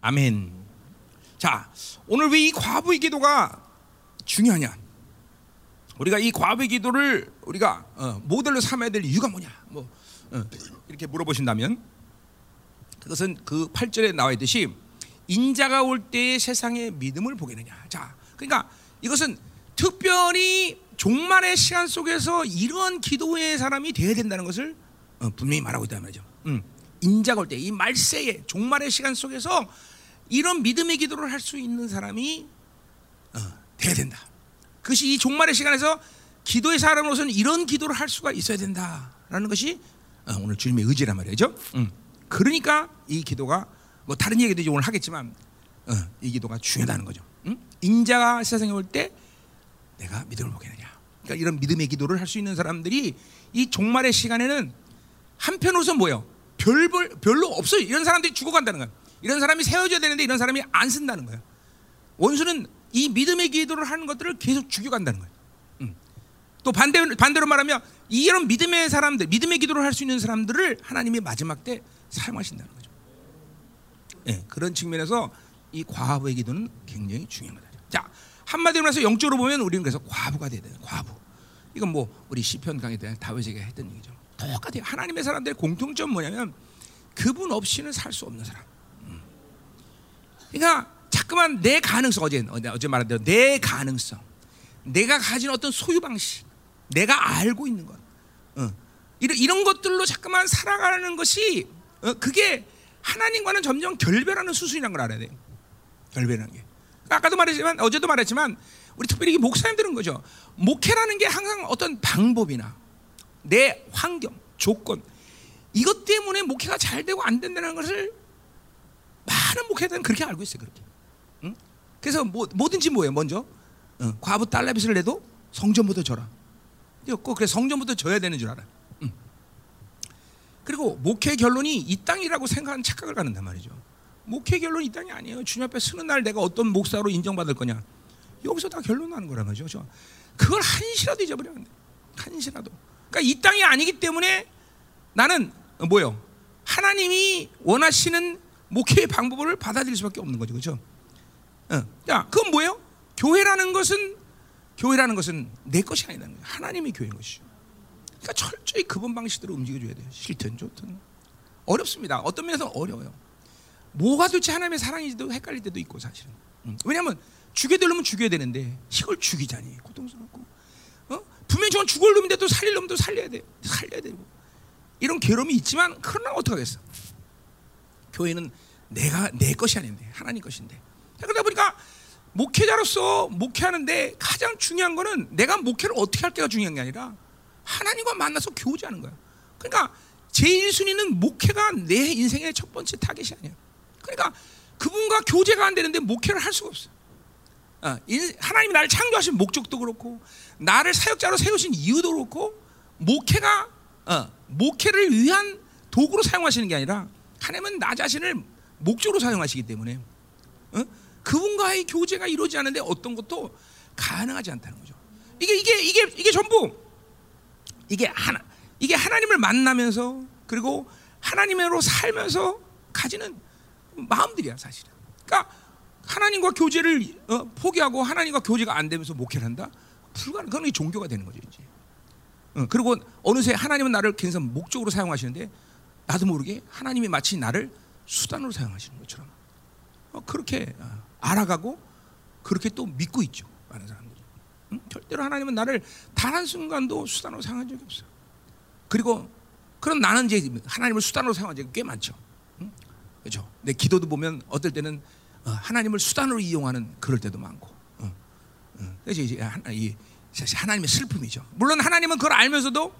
아멘. 자, 오늘 왜 이 과부의 기도가 중요하냐? 우리가 이 과부의 기도를 우리가 어, 모델로 삼아야 될 이유가 뭐냐? 뭐 어, 이렇게 물어보신다면 그것은 그 8절에 나와 있듯이 인자가 올 때의 세상의 믿음을 보겠느냐. 자, 그러니까 이것은 특별히 종말의 시간 속에서 이런 기도의 사람이 되어야 된다는 것을 어, 분명히 말하고 있다 말이죠. 음, 인자가 올 때 이 말세의 종말의 시간 속에서 이런 믿음의 기도를 할 수 있는 사람이 어, 돼야 된다. 그것이 이 종말의 시간에서 기도의 사람으로서는 이런 기도를 할 수가 있어야 된다라는 것이 어, 오늘 주님의 의지란 말이죠. 음. 그러니까 이 기도가 뭐 다른 얘기도 이제 오늘 하겠지만 어, 이 기도가 중요하다는 거죠. 음? 인자가 세상에 올 때 내가 믿음을 보겠느냐. 그러니까 이런 믿음의 기도를 할 수 있는 사람들이 이 종말의 시간에는 한편으로서 뭐예요? 별, 별로 없어요. 이런 사람들이 죽어간다는 거예요. 이런 사람이 세워져야 되는데 이런 사람이 안 쓴다는 거예요. 원수는 이 믿음의 기도를 하는 것들을 계속 죽여간다는 거예요. 음. 또 반대, 반대로 말하면 이런 믿음의 사람들, 믿음의 기도를 할 수 있는 사람들을 하나님이 마지막 때 사용하신다는 거죠. 예, 그런 측면에서 이 과부의 기도는 굉장히 중요한 거다. 자, 한마디로 해서 영적으로 보면 우리는 그래서 과부가 돼야 돼요. 과부. 이건 뭐 우리 시편 강의 때 다윗에게 했던 얘기죠. 똑같아요. 하나님의 사람들의 공통점 뭐냐면 그분 없이는 살 수 없는 사람. 음. 그러니까 자꾸만 내 가능성 어제 어제 말한 대로 내 가능성, 내가 가진 어떤 소유 방식, 내가 알고 있는 것, 어. 이런 이런 것들로 자꾸만 살아가는 것이 어, 그게 하나님과는 점점 결별하는 수순이라는 걸 알아야 돼요. 결별하는 게. 아까도 말했지만 어제도 말했지만 우리 특별히 목사님들은 거죠. 목회라는 게 항상 어떤 방법이나 내 환경, 조건 이것 때문에 목회가 잘 되고 안 된다는 것을 많은 목회자들은 그렇게 알고 있어요. 그렇게. 응? 그래서 뭐, 뭐든지 뭐예요. 먼저 응. 과부 딸내빚을 내도 성전부터 져라. 꼭 그래 성전부터 져야 되는 줄 알아. 응. 그리고 목회 결론이 이 땅이라고 생각하는 착각을 갖는단 말이죠. 목회 결론이 이 땅이 아니에요. 주님 앞에 서는 날 내가 어떤 목사로 인정받을 거냐. 여기서 다 결론 나는 거란 말이죠. 그렇죠? 그걸 한시라도 잊어버려야 돼. 한시라도. 그러니까 이 땅이 아니기 때문에 나는 뭐요? 하나님이 원하시는 목회의 방법을 받아들일 수밖에 없는 거죠, 그렇죠? 어. 야, 그건 뭐예요? 교회라는 것은 교회라는 것은 내 것이 아니라는 거예요. 하나님의 교회인 것이죠. 그러니까 철저히 그분 방식대로 움직여줘야 돼요. 싫든 좋든 어렵습니다. 어떤 면에서 어려워요. 뭐가 도대체 하나님의 사랑인지도 헷갈릴 때도 있고 사실은. 음. 왜냐하면 죽여야 되려면 죽여야 되는데 이걸 죽이자니 고통스럽고 어? 분명히 저건 죽을 놈인데 또 살릴 놈도 살려야 돼 살려야 되고 이런 괴로움이 있지만 그러나 어떡하겠어 교회는 내가 내 것이 아닌데 하나님 것인데. 그러다 보니까 목회자로서 목회하는데 가장 중요한 거는 내가 목회를 어떻게 할게가 중요한 게 아니라 하나님과 만나서 교제하는 거야. 그러니까 제일 순위는 목회가 내 인생의 첫 번째 타겟이 아니야. 그러니까 그분과 교제가 안 되는데 목회를 할 수가 없어. 어, 하나님이 나를 창조하신 목적도 그렇고 나를 사역자로 세우신 이유도 그렇고 목회가 어, 목회를 위한 도구로 사용하시는 게 아니라 하나님은 나 자신을 목적으로 사용하시기 때문에 어? 그분과의 교제가 이루어지지 않는데 어떤 것도 가능하지 않다는 거죠. 이게 이게 이게 이게 전부 이게 하나 이게 하나님을 만나면서 그리고 하나님으로 살면서 가지는 마음들이야 사실은. 그러니까 하나님과 교제를 어, 포기하고 하나님과 교제가 안 되면서 목회를 한다? 불가능. 그건 종교가 되는 거죠 이제. 어, 그리고 어느새 하나님은 나를 굉장히 목적으로 사용하시는데 나도 모르게 하나님이 마치 나를 수단으로 사용하시는 것처럼 어, 그렇게 어, 알아가고 그렇게 또 믿고 있죠 많은 사람들이. 응? 절대로 하나님은 나를 단 한 순간도 수단으로 사용한 적이 없어요. 그리고 그럼 나는 이제 하나님을 수단으로 사용한 적이 꽤 많죠. 응? 그렇죠. 내 기도도 보면 어떨 때는 어, 하나님을 수단으로 이용하는 그럴 때도 많고. 어, 어. 그래서 이제 이 하나님의 슬픔이죠. 물론 하나님은 그걸 알면서도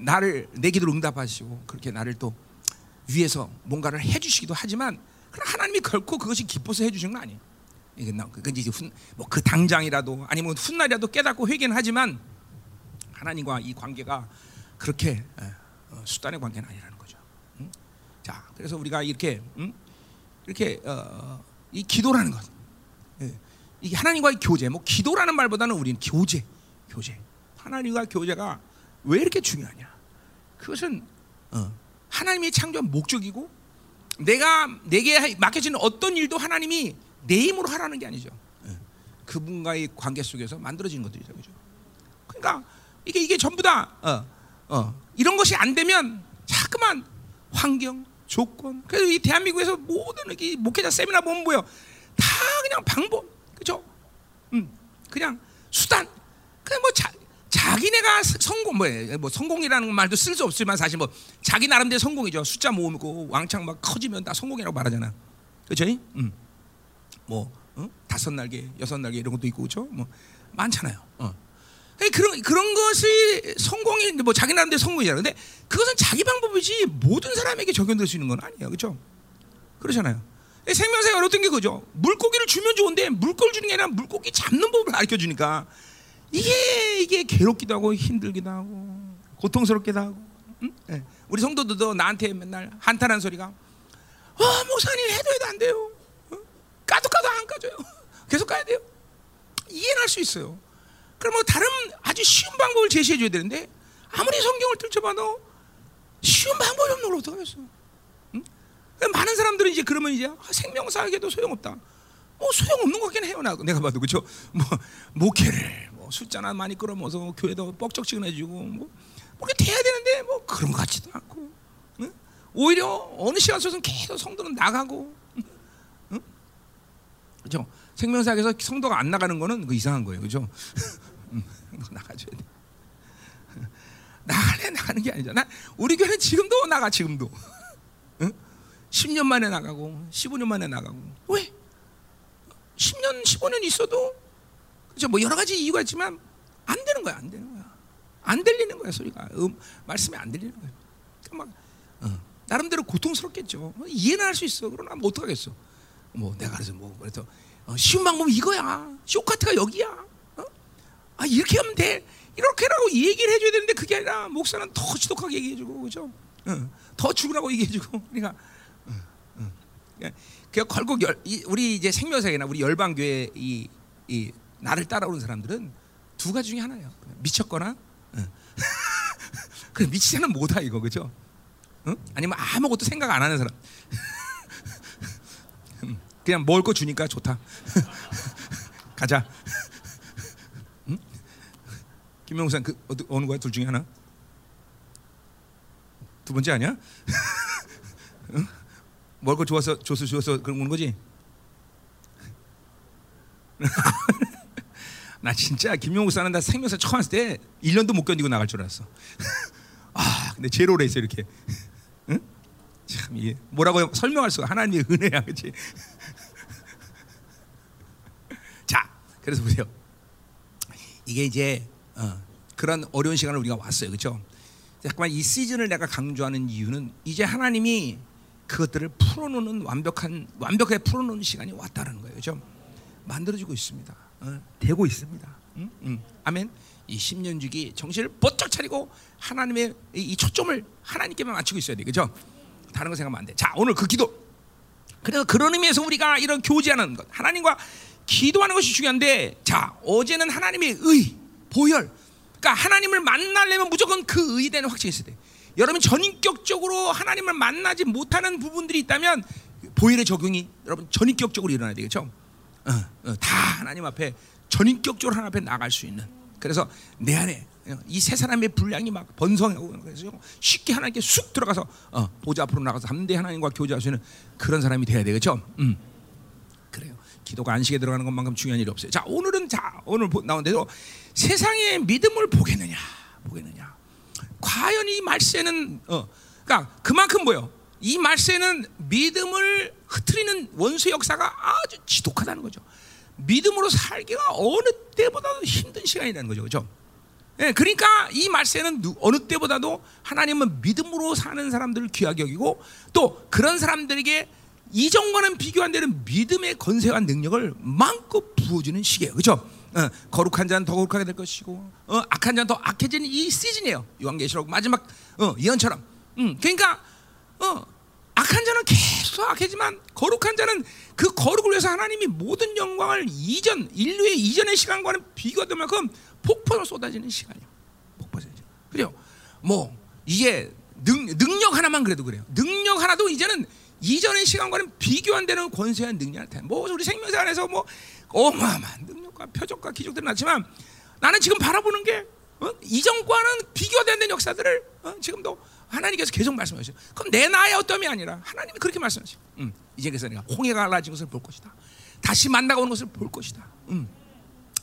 나를 내 기도를 응답하시고 그렇게 나를 또 위해서 뭔가를 해주시기도 하지만 하나님이 결코 그것이 기뻐서 해주시는 건 아니에요. 이게 그 이제 뭐그 당장이라도 아니면 훗날이라도 깨닫고 회개는 하지만 하나님과 이 관계가 그렇게 수단의 관계는 아니라는 거죠. 자, 그래서 우리가 이렇게 이렇게 어, 이 기도라는 것, 예. 이게 하나님과의 교제, 뭐 기도라는 말보다는 우리는 교제, 교제. 하나님과 교제가 왜 이렇게 중요하냐? 그것은 어, 하나님이 창조한 목적이고 내가 내게 맡겨지는 어떤 일도 하나님이 내 힘으로 하라는 게 아니죠. 예. 그분과의 관계 속에서 만들어진 것들이죠, 그죠? 그러니까 이게 이게 전부 다 어, 어, 이런 것이 안 되면 자꾸만 환경, 조건. 그래서 이 대한민국에서 모든 이 목회자 세미나 보면 뭐요? 다 그냥 방법, 그죠? 음, 그냥 수단. 그냥 뭐 자, 자기네가 성공 뭐, 뭐 성공이라는 말도 쓸 수 없지만 사실 뭐 자기 나름대로 성공이죠. 숫자 모으고 왕창 막 커지면 다 성공이라고 말하잖아. 그렇죠? 음. 뭐 어? 다섯 날개, 여섯 날개 이런 것도 있고 그렇죠? 뭐 많잖아요. 어. 그런 그런 것이 성공이 뭐 자기 나름대로 성공이잖아요. 근데 그것은 자기 방법이지 모든 사람에게 적용될 수 있는 건 아니에요. 그렇죠? 그렇잖아요. 생명사가 어떤 게 그죠? 물고기를 주면 좋은데 물고기 주는 게 아니라 물고기 잡는 법을 가르쳐 주니까 이게 이게 괴롭기도 하고 힘들기도 하고 고통스럽기도 하고. 응? 네. 우리 성도들도 나한테 맨날 한탄한 소리가 어, 목사님 해도 해도 안 돼요. 어? 까도 까도 안 까져요. 계속 가야 돼요. 이해는 할수 있어요. 그럼 뭐 다른 아주 쉬운 방법을 제시해 줘야 되는데 아무리 성경을 펼쳐봐도 쉬운 방법이 없는 걸 어떡하겠어? 응? 많은 사람들은 이제 그러면 이제 아, 생명사에게도 소용없다. 뭐 소용없는 것 같긴 해요. 나, 내가 봐도 그렇죠. 뭐 목회를 뭐 숫자나 많이 끌어모아서 교회도 뻑적지근해지고 뭐 그렇게 돼야 되는데 뭐 그런 것 같지도 않고 응? 오히려 어느 시간 속에서 계속 성도는 나가고 응? 그렇죠. 생명사에서 성도가 안 나가는 거는 그 이상한 거예요. 그렇죠. 나가줘야 돼. 나갈래 나가는 게 아니잖아. 우리 교회는 지금도 나가 지금도. 응? 10년 만에 나가고 15년 만에 나가고 왜? 10년 15년 있어도 뭐 여러 가지 이유가 있지만 안 되는 거야 안 되는 거야 안 들리는 거야 소리가 음, 말씀이 안 들리는 거야. 그러니까 막 어, 나름대로 고통스럽겠죠. 이해는 할 수 있어. 그러나 뭐 어떡하겠어. 뭐 내가 그래서 뭐 그래서 어, 쉬운 방법은 이거야. 쇼카트가 여기야. 어? 아 이렇게 하면 돼. 이렇게라고 얘기를 해줘야 되는데 그게 아니라 목사는 더 지독하게 얘기해주고 그죠? 어, 더 죽으라고 얘기해주고 그러니까 어, 어. 그 결국 열, 이, 우리 이제 생명사회나 우리 열방교회 이, 이 나를 따라오는 사람들은 두 가지 중에 하나예요. 미쳤거나 어. 그래 미치지는 못하 이거 그죠? 응? 아니면 아무것도 생각 안 하는 사람. 그냥 먹을 거 주니까 좋다. 가자. 응? 김명산 그 어느, 어느 거야 둘 중에 하나? 두 번째 아니야? 응? 먹을 거 좋아서 줘서 주어서 그런 거지? 나 진짜 김용국 사는 나 생명사 처음 왔을 때 1년도 못 견디고 나갈 줄 알았어. 아, 근데 제로로 했어 이렇게. 응? 참 이게 뭐라고 설명할 수가 하나님의 은혜야, 그렇지? 자, 그래서 보세요. 이게 이제 어, 그런 어려운 시간을 우리가 왔어요, 그렇죠? 잠깐만 이 시즌을 내가 강조하는 이유는 이제 하나님이 그것들을 풀어놓는 완벽한 완벽하게 풀어놓는 시간이 왔다는 거예요, 그렇죠? 만들어지고 있습니다. 어, 되고 있습니다. 응? 응. 아멘. 이 10년 주기 정신을 번쩍 차리고 하나님의 이 초점을 하나님께만 맞추고 있어야 돼, 그렇죠? 다른 거 생각하면 안 돼. 자, 오늘 그 기도. 그래서 그런 의미에서 우리가 이런 교제하는 것, 하나님과 기도하는 것이 중요한데, 자, 어제는 하나님의 의, 보혈. 그러니까 하나님을 만나려면 무조건 그 의대는 확증이 있어야 돼. 여러분 전인격적으로 하나님을 만나지 못하는 부분들이 있다면 보혈의 적용이 여러분 전인격적으로 일어나야 되겠죠. 어, 어, 다 하나님 앞에 전인격적으로 하나님 앞에 나갈 수 있는. 그래서 내 안에 이 세 사람의 분량이 막 번성하고 그래서 쉽게 하나님께 쑥 들어가서 어, 보좌 앞으로 나가서 함대 하나님과 교제할 수 있는 그런 사람이 돼야 되겠죠. 음. 그래요. 기도가 안식에 들어가는 것만큼 중요한 일이 없어요. 자 오늘은 자 오늘 나온 대로 세상의 믿음을 보겠느냐 보겠느냐. 과연 이 말세는 어, 그러니까 그만큼 뭐요? 이 말세는 믿음을 흐트리는 원수 역사가 아주 지독하다는 거죠. 믿음으로 살기가 어느 때보다도 힘든 시간이라는 거죠, 그렇죠? 예, 그러니까 이 말세는 어느 때보다도 하나님은 믿음으로 사는 사람들을 귀하게 여기고 또 그런 사람들에게 이전과는 비교 안 되는 믿음의 건세와 능력을 마음껏 부어주는 시기예요, 그렇죠? 어, 거룩한 자는 더 거룩하게 될 것이고 어, 악한 자는 더 악해지는 이 시즌이에요. 요한계시록 마지막 어, 예언처럼. 음, 그러니까 어, 악한 자는 계속 악하지만 거룩한 자는 그 거룩을 위해서 하나님이 모든 영광을 이전 인류의 이전의 시간과는 비교될 만큼 폭포로 쏟아지는 시간이에요. 폭포 쏟아져. 그래요. 뭐 이게 능, 능력 하나만 그래도 그래요. 능력 하나도 이제는 이전의 시간과는 비교 안 되는 권세와 능력을 나타내. 뭐 우리 생명사 안에서 뭐 어마어마한 능력과 표적과 기적들은 났지만 나는 지금 바라보는 게 어? 이전과는 비교가 안 되는 역사들을 어? 지금도 하나님께서 계속 말씀하셔요. 그건 내 나의 어떠함이 아니라 하나님이 그렇게 말씀하셔요. 음, 이제 그래서 내가 홍해가 갈라진 것을 볼 것이다. 다시 만나가 오는 것을 볼 것이다. 음.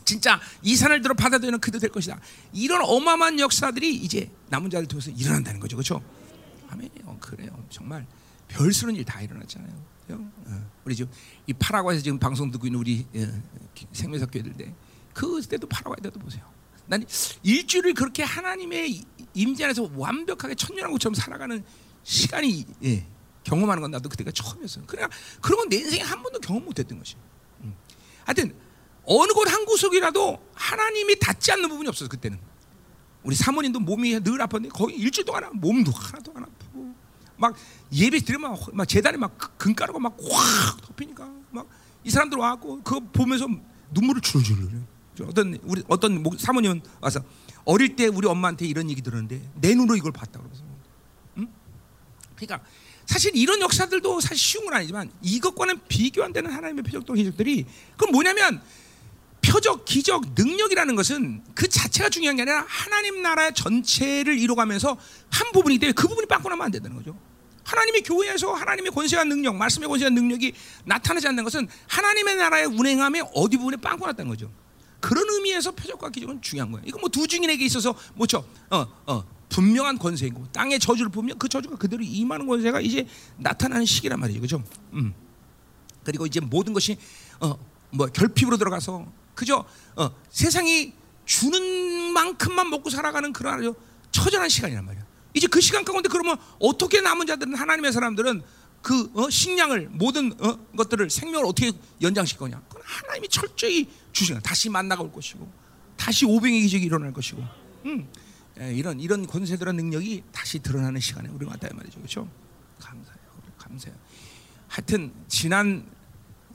진짜 이 산을 들어 받아들이는 그도 될 것이다. 이런 어마어마한 역사들이 이제 남은 자를 통해서 일어난다는 거죠, 그렇죠? 아멘이요, 그래요. 정말 별스러운 일 다 일어났잖아요. 어. 우리 지금 이 파라과에서 지금 방송 듣고 있는 우리 어, 생명사 교회들인데 그때도 파라과에 때도 보세요. 난 일주일을 그렇게 하나님의 임재 안에서 완벽하게 천년왕국처럼 살아가는 시간이 예, 경험하는 건 나도 그때가 처음이었어요. 그러니까 그런 건 내 인생에 한 번도 경험 못했던 것이. 음. 하여튼 어느 곳 한 구석이라도 하나님이 닿지 않는 부분이 없어요 그때는. 우리 사모님도 몸이 늘 아팠는데 거기 일주일 동안 몸도 하나도 안 아프고 막 예배 드리면 막 재단에 막 금가루가 막 확 덮이니까 막 이 사람들 와갖고 그거 보면서 눈물을 줄줄 흘려요. 어떤 우리 어떤 사모님은 와서 어릴 때 우리 엄마한테 이런 얘기 들었는데 내 눈으로 이걸 봤다 그러면서. 응? 그러니까 사실 이런 역사들도 사실 쉬운 건 아니지만 이것과는 비교 안 되는 하나님의 표적도 기적들이 그건 뭐냐면 표적, 기적, 능력이라는 것은 그 자체가 중요한 게 아니라 하나님 나라 전체를 이루어가면서 한 부분이 그 부분이 빵꾸 나면 안 된다는 거죠. 하나님의 교회에서 하나님의 권세와 능력, 말씀의 권세와 능력이 나타나지 않는 것은 하나님의 나라의 운행함에 어디 부분에 빵꾸 났다는 거죠. 그런 의미에서 표적과 기적은 중요한 거예요. 이거 뭐 두 증인에게 있어서 뭐죠? 어, 어, 분명한 권세이고 땅의 저주를 보면 그 저주가 그대로 임하는 권세가 이제 나타나는 시기란 말이죠, 그죠? 음. 그리고 이제 모든 것이 어, 뭐 결핍으로 들어가서 그저 어, 세상이 주는 만큼만 먹고 살아가는 그런 아주 처절한 시간이란 말이야. 이제 그 시간 가운데 그러면 어떻게 남은 자들은 하나님의 사람들은 그 어, 식량을 모든 어, 것들을 생명을 어떻게 연장시킬 거냐? 그건 하나님이 철저히 주시는 다시 만나가 올 것이고 다시 오병의 기적이 일어날 것이고 음, 예, 이런 이런 권세들의 능력이 다시 드러나는 시간에 우리가 왔다 말이죠, 그렇죠? 감사해요, 감사해요. 하여튼 지난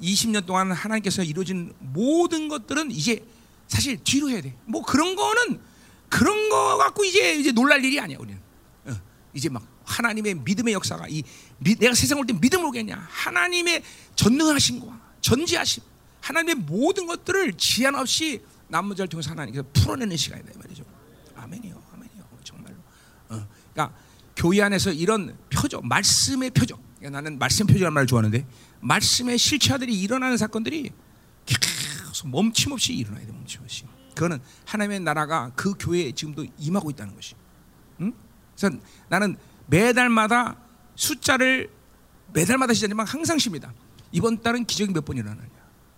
20년 동안 하나님께서 이루어진 모든 것들은 이제 사실 뒤로 해야 돼. 뭐 그런 거는 그런 거 갖고 이제 이제 놀랄 일이 아니야 우리는. 어, 이제 막 하나님의 믿음의 역사가 이 미, 내가 세상 올 때 믿음을 오겠냐? 하나님의 전능하신과 전지하심, 하나님의 모든 것들을 지한 없이 자를 통해서 하나님께서 풀어내는 시간이다 말이죠. 아멘이요, 아멘이요, 정말로. 어, 그러니까 교회 안에서 이런 표적, 말씀의 표적. 그러니까 나는 말씀 표적이라는 말을 좋아하는데 말씀의 실체들이 일어나는 사건들이 계속 멈춤 없이 일어나야 돼, 멈춤 없이. 그거는 하나님의 나라가 그 교회에 지금도 임하고 있다는 것이. 응? 그래서 나는 매달마다 숫자를 매달마다 시작하지만 항상 십니다. 이번 달은 기적이 몇 번 일어나냐.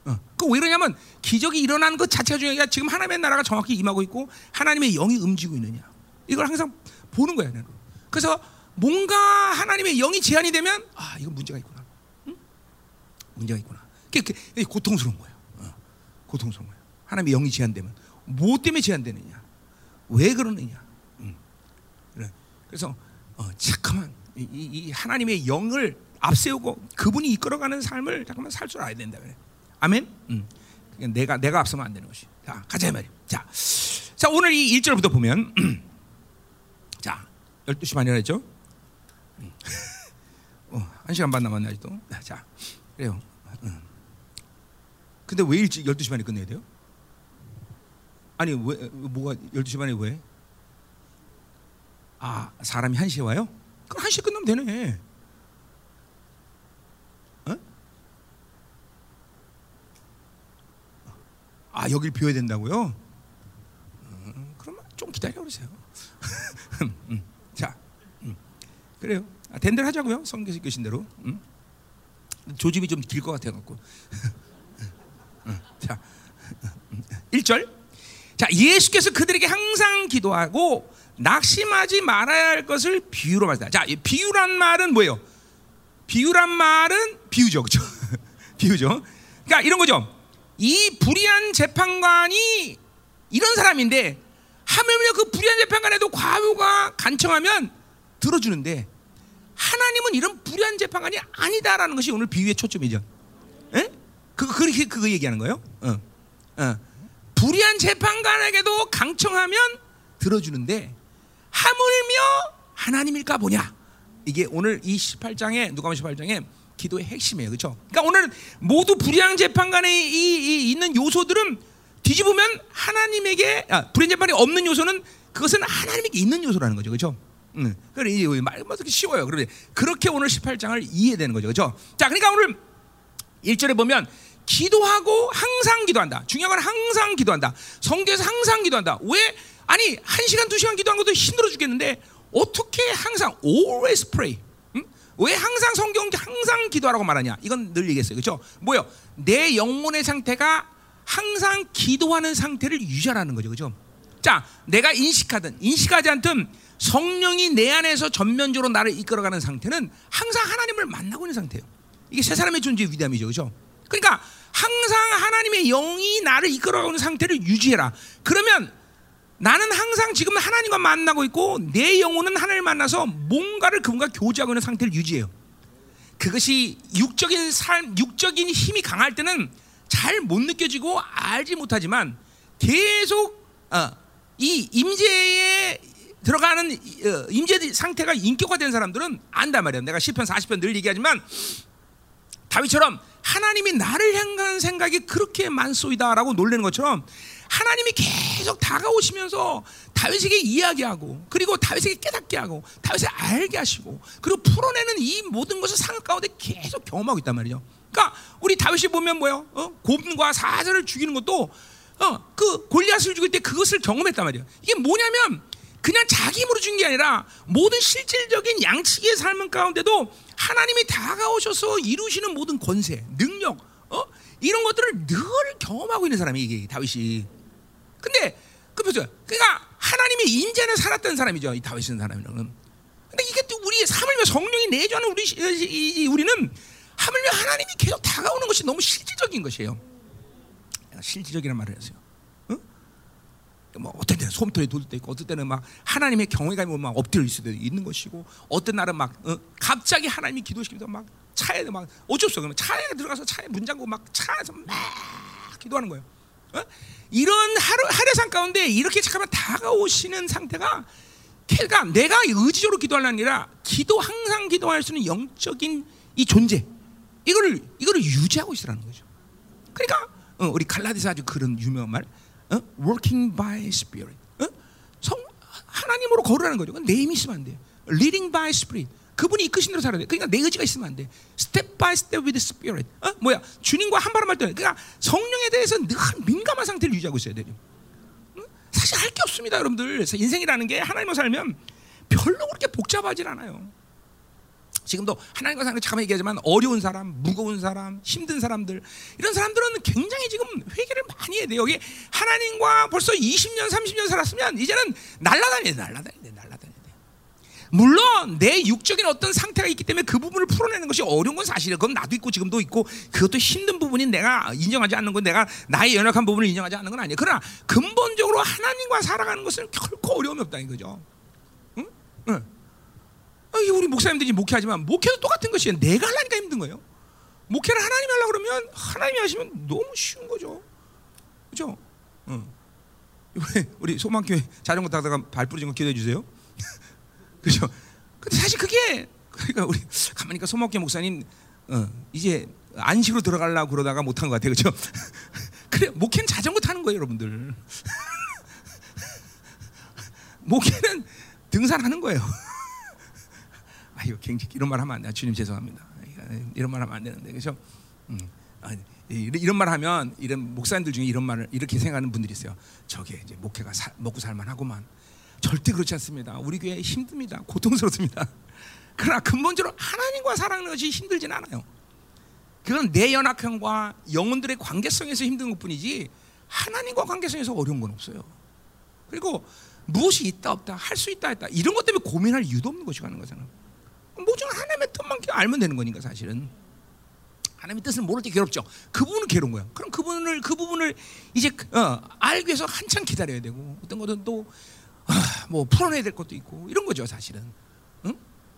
어. 그왜 그러냐면 기적이 일어나는 것 자체가 중요한 게 지금 하나님의 나라가 정확히 임하고 있고 하나님의 영이 움직이고 있느냐. 이걸 항상 보는 거야. 나는. 그래서 뭔가 하나님의 영이 제한이 되면 아 이건 문제가 있구나. 응? 문제가 있구나. 그게 고통스러운 거야. 어. 고통스러운 거야. 하나님의 영이 제한되면 뭐 때문에 제한되느냐? 왜 그러느냐? 응. 그래. 그래서 어, 잠깐만 이, 이, 하나님의 영을 앞세우고 그분이 이끌어가는 삶을 잠깐만 살 줄 알아야 된다 그래. 아멘. 음. 내가 내가 앞서면 안 되는 것이. 자 가자 말이. 자, 자 오늘 이 1절부터 보면 자 12시 반이라 했죠. 음. 어, 한 시간 반 남았네 아직도. 자 그래요. 음. 근데 왜 일찍 12시 반에 끝내야 돼요? 아니 왜 뭐가 12시 반에 왜? 아 사람이 1시에 와요? 그럼 1시에 끝나면 되네. 어? 아 여길 비워야 된다고요? 음, 그러면 좀 기다려 보세요. 음, 자, 음, 그래요. 아, 된 대로 하자고요. 성경에서 계신 대로. 음? 조집이 좀 길 것 같아갖고. 자, 1절. 자, 예수께서 그들에게 항상 기도하고 낙심하지 말아야 할 것을 비유로 말했다. 자, 비유란 말은 뭐예요? 비유란 말은 비유죠, 그렇죠? 비유죠. 그러니까 이런 거죠. 이 불의한 재판관이 이런 사람인데 하물며 그 불의한 재판관에도 과부가 간청하면 들어주는데 하나님은 이런 불의한 재판관이 아니다라는 것이 오늘 비유의 초점이죠. 에? 그 그렇게 그거 얘기하는 거예요. 어. 어. 불의한 재판관에게도 강청하면 들어주는데 하물며 하나님일까 보냐? 이게 오늘 이 18장에 누가복음 18장에 기도의 핵심이에요. 그렇죠? 그러니까 오늘 모두 불의한 재판관에 이, 이 있는 요소들은 뒤집으면 하나님에게 아, 불의한 재판이 없는 요소는 그것은 하나님에게 있는 요소라는 거죠. 그렇죠? 음. 그래 이게 말만 쉬워요. 그런데 그렇게 오늘 18장을 이해되는 거죠. 그렇죠? 자, 그러니까 오늘 1절에 보면 기도하고 항상 기도한다. 중요한 건 항상 기도한다. 성경에서 항상 기도한다. 왜? 아니, 한 시간, 두 시간 기도한 것도 힘들어 죽겠는데 어떻게 항상 always pray? 응? 왜 항상 성경 항상 기도하라고 말하냐? 이건 늘 얘기했어요. 그렇죠? 뭐요? 내 영혼의 상태가 항상 기도하는 상태를 유지하라는 거죠. 그렇죠? 자, 내가 인식하든 인식하지 않든 성령이 내 안에서 전면적으로 나를 이끌어가는 상태는 항상 하나님을 만나고 있는 상태예요. 이게 세 사람의 존재의 위대함이죠. 그렇죠? 그러니까 항상 하나님의 영이 나를 이끌어가는 상태를 유지해라. 그러면 나는 항상 지금 하나님과 만나고 있고 내 영혼은 하나님을 만나서 뭔가를 그분과 교제하고 있는 상태를 유지해요. 그것이 육적인 삶, 육적인 힘이 강할 때는 잘 못 느껴지고 알지 못하지만 계속 어, 이 임재에 들어가는 어, 임재 상태가 인격화된 사람들은 안단 말이야. 내가 10편 40편 늘 얘기하지만 다윗처럼 하나님이 나를 향한 생각이 그렇게 많소이다라고 놀라는 것처럼 하나님이 계속 다가오시면서 다윗에게 이야기하고 그리고 다윗에게 깨닫게 하고 다윗에 알게 하시고 그리고 풀어내는 이 모든 것을 상을 가운데 계속 경험하고 있단 말이죠. 그러니까 우리 다윗이 보면 뭐요? 어? 곰과 사자를 죽이는 것도 어, 그 골리앗을 죽일 때 그것을 경험했단 말이에요. 이게 뭐냐면 그냥 자기 힘으로 준 게 아니라 모든 실질적인 양치기의 삶 가운데도 하나님이 다가오셔서 이루시는 모든 권세, 능력, 어? 이런 것들을 늘 경험하고 있는 사람이 이게 다윗이. 근데 그 보세요. 그러니까 하나님의 인재는 살았던 사람이죠. 이 다윗은 사람은. 근데 이게 또 우리 하물며 성령이 내주하는 우리 우리는 하물며 하나님이 계속 다가오는 것이 너무 실질적인 것이에요. 실질적이라는 말을 했어요. 뭐 어떤 때는 솜털이 돌때 있고 어떤 때는 막 하나님의 경외감이 막 엎드려 있을 때도 있는 것이고 어떤 날은 막 어, 갑자기 하나님이 기도시키면서 막 차에 막 어쩔 수 없어 차에 들어가서 차에 문 잠고 막 차에서 막 기도하는 거예요. 어? 이런 하루 하루상 가운데 이렇게 잠깐만 다가오시는 상태가 그러니까 내가 의지적으로 기도하는 아니라 기도 항상 기도할 수 있는 영적인 이 존재 이거를 이거를 유지하고 있으라는 거죠. 그러니까 어, 우리 갈라디아 아주 그런 유명한 말 어? working by spirit. 어? 성 하나님으로 걸으라는 거죠. 내 힘이 있으면 안 돼. leading by spirit. 그분이 이끄신 대로 살아야 돼. 그러니까 내 의지가 있으면 안 돼. step by step with spirit. 어? 뭐야? 주님과 한 발음 할 때, 그러니까 성령에 대해서 늘 민감한 상태를 유지하고 있어야 돼요. 사실 할 게 없습니다, 여러분들. 인생이라는 게 하나님과 살면 별로 그렇게 복잡하지 않아요. 지금도 하나님과 사는 잠깐 얘기하지만 어려운 사람, 무거운 사람, 힘든 사람들 이런 사람들은 굉장히 지금 회개를 많이 해야 돼요. 여기 하나님과 벌써 20년, 30년 살았으면 이제는 날라다녀야 날라다녀야 돼. 물론 내 육적인 어떤 상태가 있기 때문에 그 부분을 풀어내는 것이 어려운 건 사실이에요. 그건 나도 있고 지금도 있고 그것도 힘든 부분이 내가 인정하지 않는 건 내가 나의 연약한 부분을 인정하지 않는 건 아니에요. 그러나 근본적으로 하나님과 살아가는 것은 결코 어려움이 없다는 거죠. 응? 응. 우리 목사님들이 목회하지만 목회도 똑같은 것이에요. 내가 하려니까 힘든 거예요. 목회를 하나님이 하려 그러면 하나님이 하시면 너무 쉬운 거죠. 그렇죠? 응. 우리 소망교회 자전거 타다가 발 부러진 거 기도해 주세요. 그렇죠? 근데 사실 그게 그러니까 우리 가만히니까 소망교회 목사님 어, 이제 안식으로 들어가려고 그러다가 못한 것 같아요. 그렇죠? 그래 목회는 자전거 타는 거예요, 여러분들. 목회는 등산하는 거예요. 아유, 굉장히 이런 말 하면 안 돼. 주님 죄송합니다. 이런 말 하면 안 되는데 그렇죠? 음, 아, 이런 말 하면 이런 목사님들 중에 이런 말을 이렇게 생각하는 분들이 있어요. 저게 이제 목회가 사, 먹고 살만하고만 절대 그렇지 않습니다. 우리 교회 힘듭니다. 고통스럽습니다. 그러나 근본적으로 하나님과 사랑하는 것이 힘들진 않아요. 그건 내 연약함과 영혼들의 관계성에서 힘든 것 뿐이지 하나님과 관계성에서 어려운 건 없어요. 그리고 무엇이 있다 없다 할 수 있다 했다 이런 것 때문에 고민할 이유도 없는 것이 가는 거잖아요. 뭐좀 하나님의 뜻만 알면 되는 거니까 사실은 하나님의 뜻을 모를 때 괴롭죠. 그 부분은 괴로운 거야. 그럼 그 부분을 그 부분을 이제 어, 알기 위해서 한참 기다려야 되고 어떤 것은 또 뭐 아, 풀어내야 될 것도 있고 이런 거죠 사실은. 응?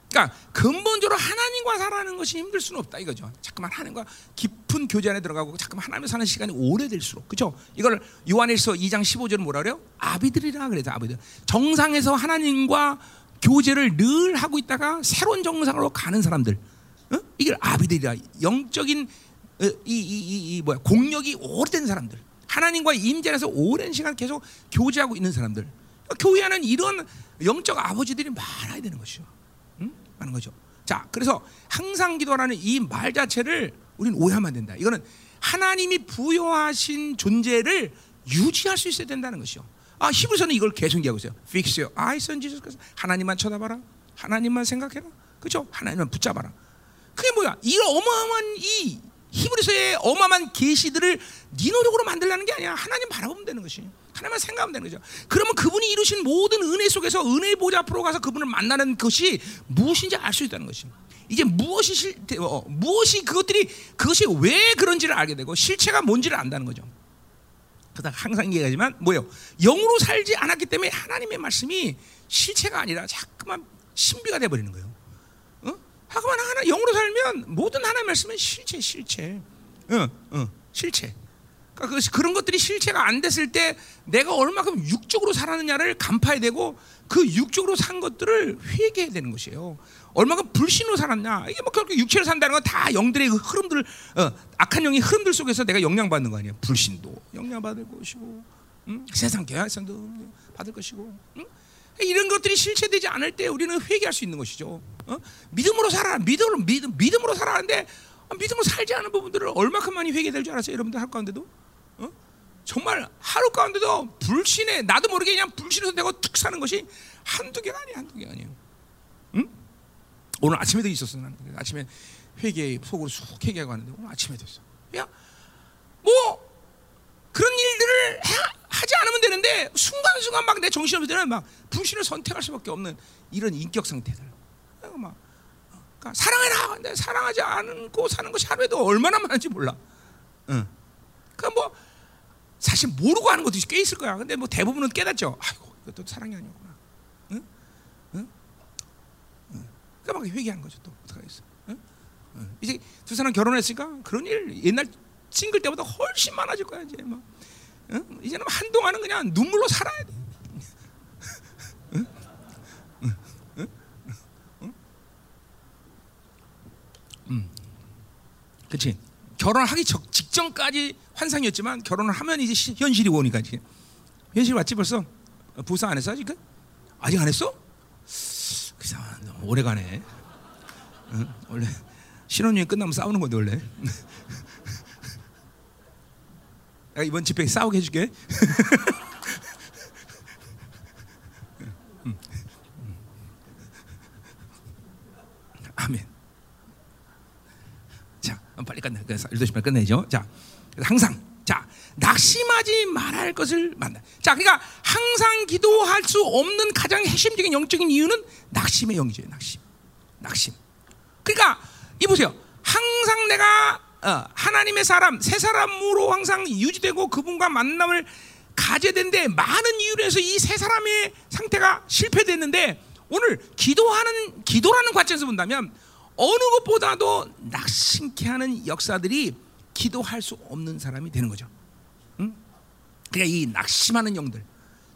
그러니까 근본적으로 하나님과 살아가는 것이 힘들 수는 없다 이거죠. 자꾸만 하나님과 깊은 교제 안에 들어가고 자꾸만 하나님과 사는 시간이 오래될수록 그렇죠. 이걸 요한일서 2장 15절은 뭐라 그래요? 아비들이라 그래서 아비들. 정상에서 하나님과 교제를 늘 하고 있다가 새로운 정상으로 가는 사람들, 어? 이게 아비들이라 영적인 어, 이, 이, 이, 이 뭐야 공력이 오래된 사람들, 하나님과 임재에서 오랜 시간 계속 교제하고 있는 사람들, 교회하는 이런 영적 아버지들이 많아야 되는 것이죠. 응? 하는 거죠. 자, 그래서 항상 기도라는 이 말 자체를 우리는 오해하면 안 된다. 이거는 하나님이 부여하신 존재를 유지할 수 있어야 된다는 것이요. 아, 히브리서는 이걸 계속 얘기하고 있어요. Fix your eyes on Jesus. 하나님만 쳐다봐라. 하나님만 생각해라. 그죠? 하나님만 붙잡아라. 그게 뭐야? 이 어마어마한 이 히브리서의 어마어마한 계시들을 네 노력으로 만들라는 게 아니야. 하나님 바라보면 되는 것이. 하나님만 생각하면 되는 거죠. 그러면 그분이 이루신 모든 은혜 속에서 은혜 보좌 앞으로 가서 그분을 만나는 것이 무엇인지 알 수 있다는 것이. 이제 무엇이 실, 어, 무엇이 그것들이 그것이 왜 그런지를 알게 되고 실체가 뭔지를 안다는 거죠. 그다 항상 얘기하지만 뭐예요? 영으로 살지 않았기 때문에 하나님의 말씀이 실체가 아니라 자꾸만 신비가 돼 버리는 거예요. 어? 자꾸만 하나 영으로 살면 모든 하나님의 말씀은 실체, 실체, 어, 어, 실체. 그러니까 그, 그런 것들이 실체가 안 됐을 때 내가 얼마큼 육적으로 살았느냐를 간파해야 되고 그 육적으로 산 것들을 회개해야 되는 것이에요. 얼마큼 불신으로 살았냐? 이게 뭐 결국 육체로 산다는 건 다 영들의 그 흐름들, 어, 악한 영의 흐름들 속에서 내가 영향받는 거 아니야? 불신도 영향받을 것이고, 응? 세상 계약성도 받을 것이고, 응? 이런 것들이 실체되지 않을 때 우리는 회개할 수 있는 것이죠. 어? 믿음으로 살아, 믿음으로 믿음, 믿음으로 살아는데 믿음으로 살지 않은 부분들을 얼마큼 많이 회개될 줄 알았어요, 여러분들 할 가운데도. 어? 정말 하루 가운데도 불신에 나도 모르게 그냥 불신에서 내가 툭 사는 것이 한두 개가 아니야, 한두 개가 아니에요. 응? 오늘 아침에도 있었어 나는 아침에 회개 속으로 쑥 회개하고 하는데 오늘 아침에도 있어. 야, 뭐 그런 일들을 하, 지 않으면 되는데 순간순간 막 내 정신 없을 때는 막 불신을 선택할 수밖에 없는 이런 인격 상태들. 막 그러니까 사랑해라. 근데 사랑하지 않고 사는 것이 하루에도 얼마나 많은지 몰라. 응. 그러니까 뭐 사실 모르고 하는 것도 꽤 있을 거야. 근데 뭐 대부분은 깨닫죠. 아이고 이것도 사랑이 아니었구나. 응? 응? 응. 그러니까 막 회개한 거죠. 또 어떡하겠어. 응? 응. 이제 두 사람 결혼했으니까 그런 일 옛날 싱글 때보다 훨씬 많아질 거야 이제 막. 응? 이제는 한동안은 그냥 눈물로 살아야 돼. 응? 응? 음. 그렇지. 결혼하기 직전까지 환상이었지만 결혼을 하면 이제 시, 현실이 오니까 이제 현실 왔지 벌써 부상 안 했어 아직? 아직 안 했어? 그냥 너무 오래 가네. 응? 원래 신혼여행 끝나면 싸우는 건데 원래. 내가 이번 집회 싸우게 해줄게. 아멘. 자, 빨리 끝내. 그래서 12시면 끝내죠. 자, 항상 자 낙심하지 말할 것을 만나. 자, 그러니까 항상 기도할 수 없는 가장 핵심적인 영적인 이유는 낙심의 영이죠. 낙심, 낙심. 그러니까 이 보세요. 항상 내가 어, 하나님의 사람, 새 사람으로 항상 유지되고 그분과 만남을 가져야 되는데 많은 이유로 해서 이 세 사람의 상태가 실패됐는데 오늘 기도하는 기도라는 관점에서 본다면 어느 것보다도 낙심케 하는 역사들이 기도할 수 없는 사람이 되는 거죠. 응? 그러니까 이 낙심하는 영들,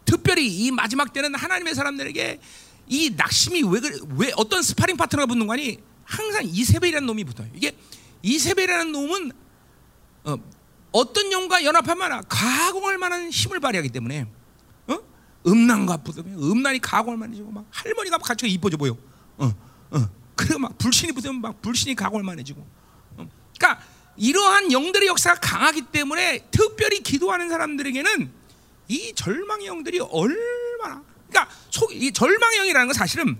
특별히 이 마지막 때는 하나님의 사람들에게 이 낙심이 왜, 왜 어떤 스파링 파트너가 붙는 거니 항상 이세벨이라는 놈이 붙어요. 이게 이세벨이라는 놈은 어, 어떤 영과 연합하면 가공할 만한 힘을 발휘하기 때문에 어? 음란과 붙으면 음란이 가공할 만해지고 막 할머니가 같이 이뻐져 보여. 어, 어. 그리고 막 불신이 붙으면 막 불신이 가공할 만해지고. 어. 그러니까 이러한 영들의 역사가 강하기 때문에 특별히 기도하는 사람들에게는 이 절망의 영들이 얼마나 그러니까 속, 이 절망의 영이라는 건 사실은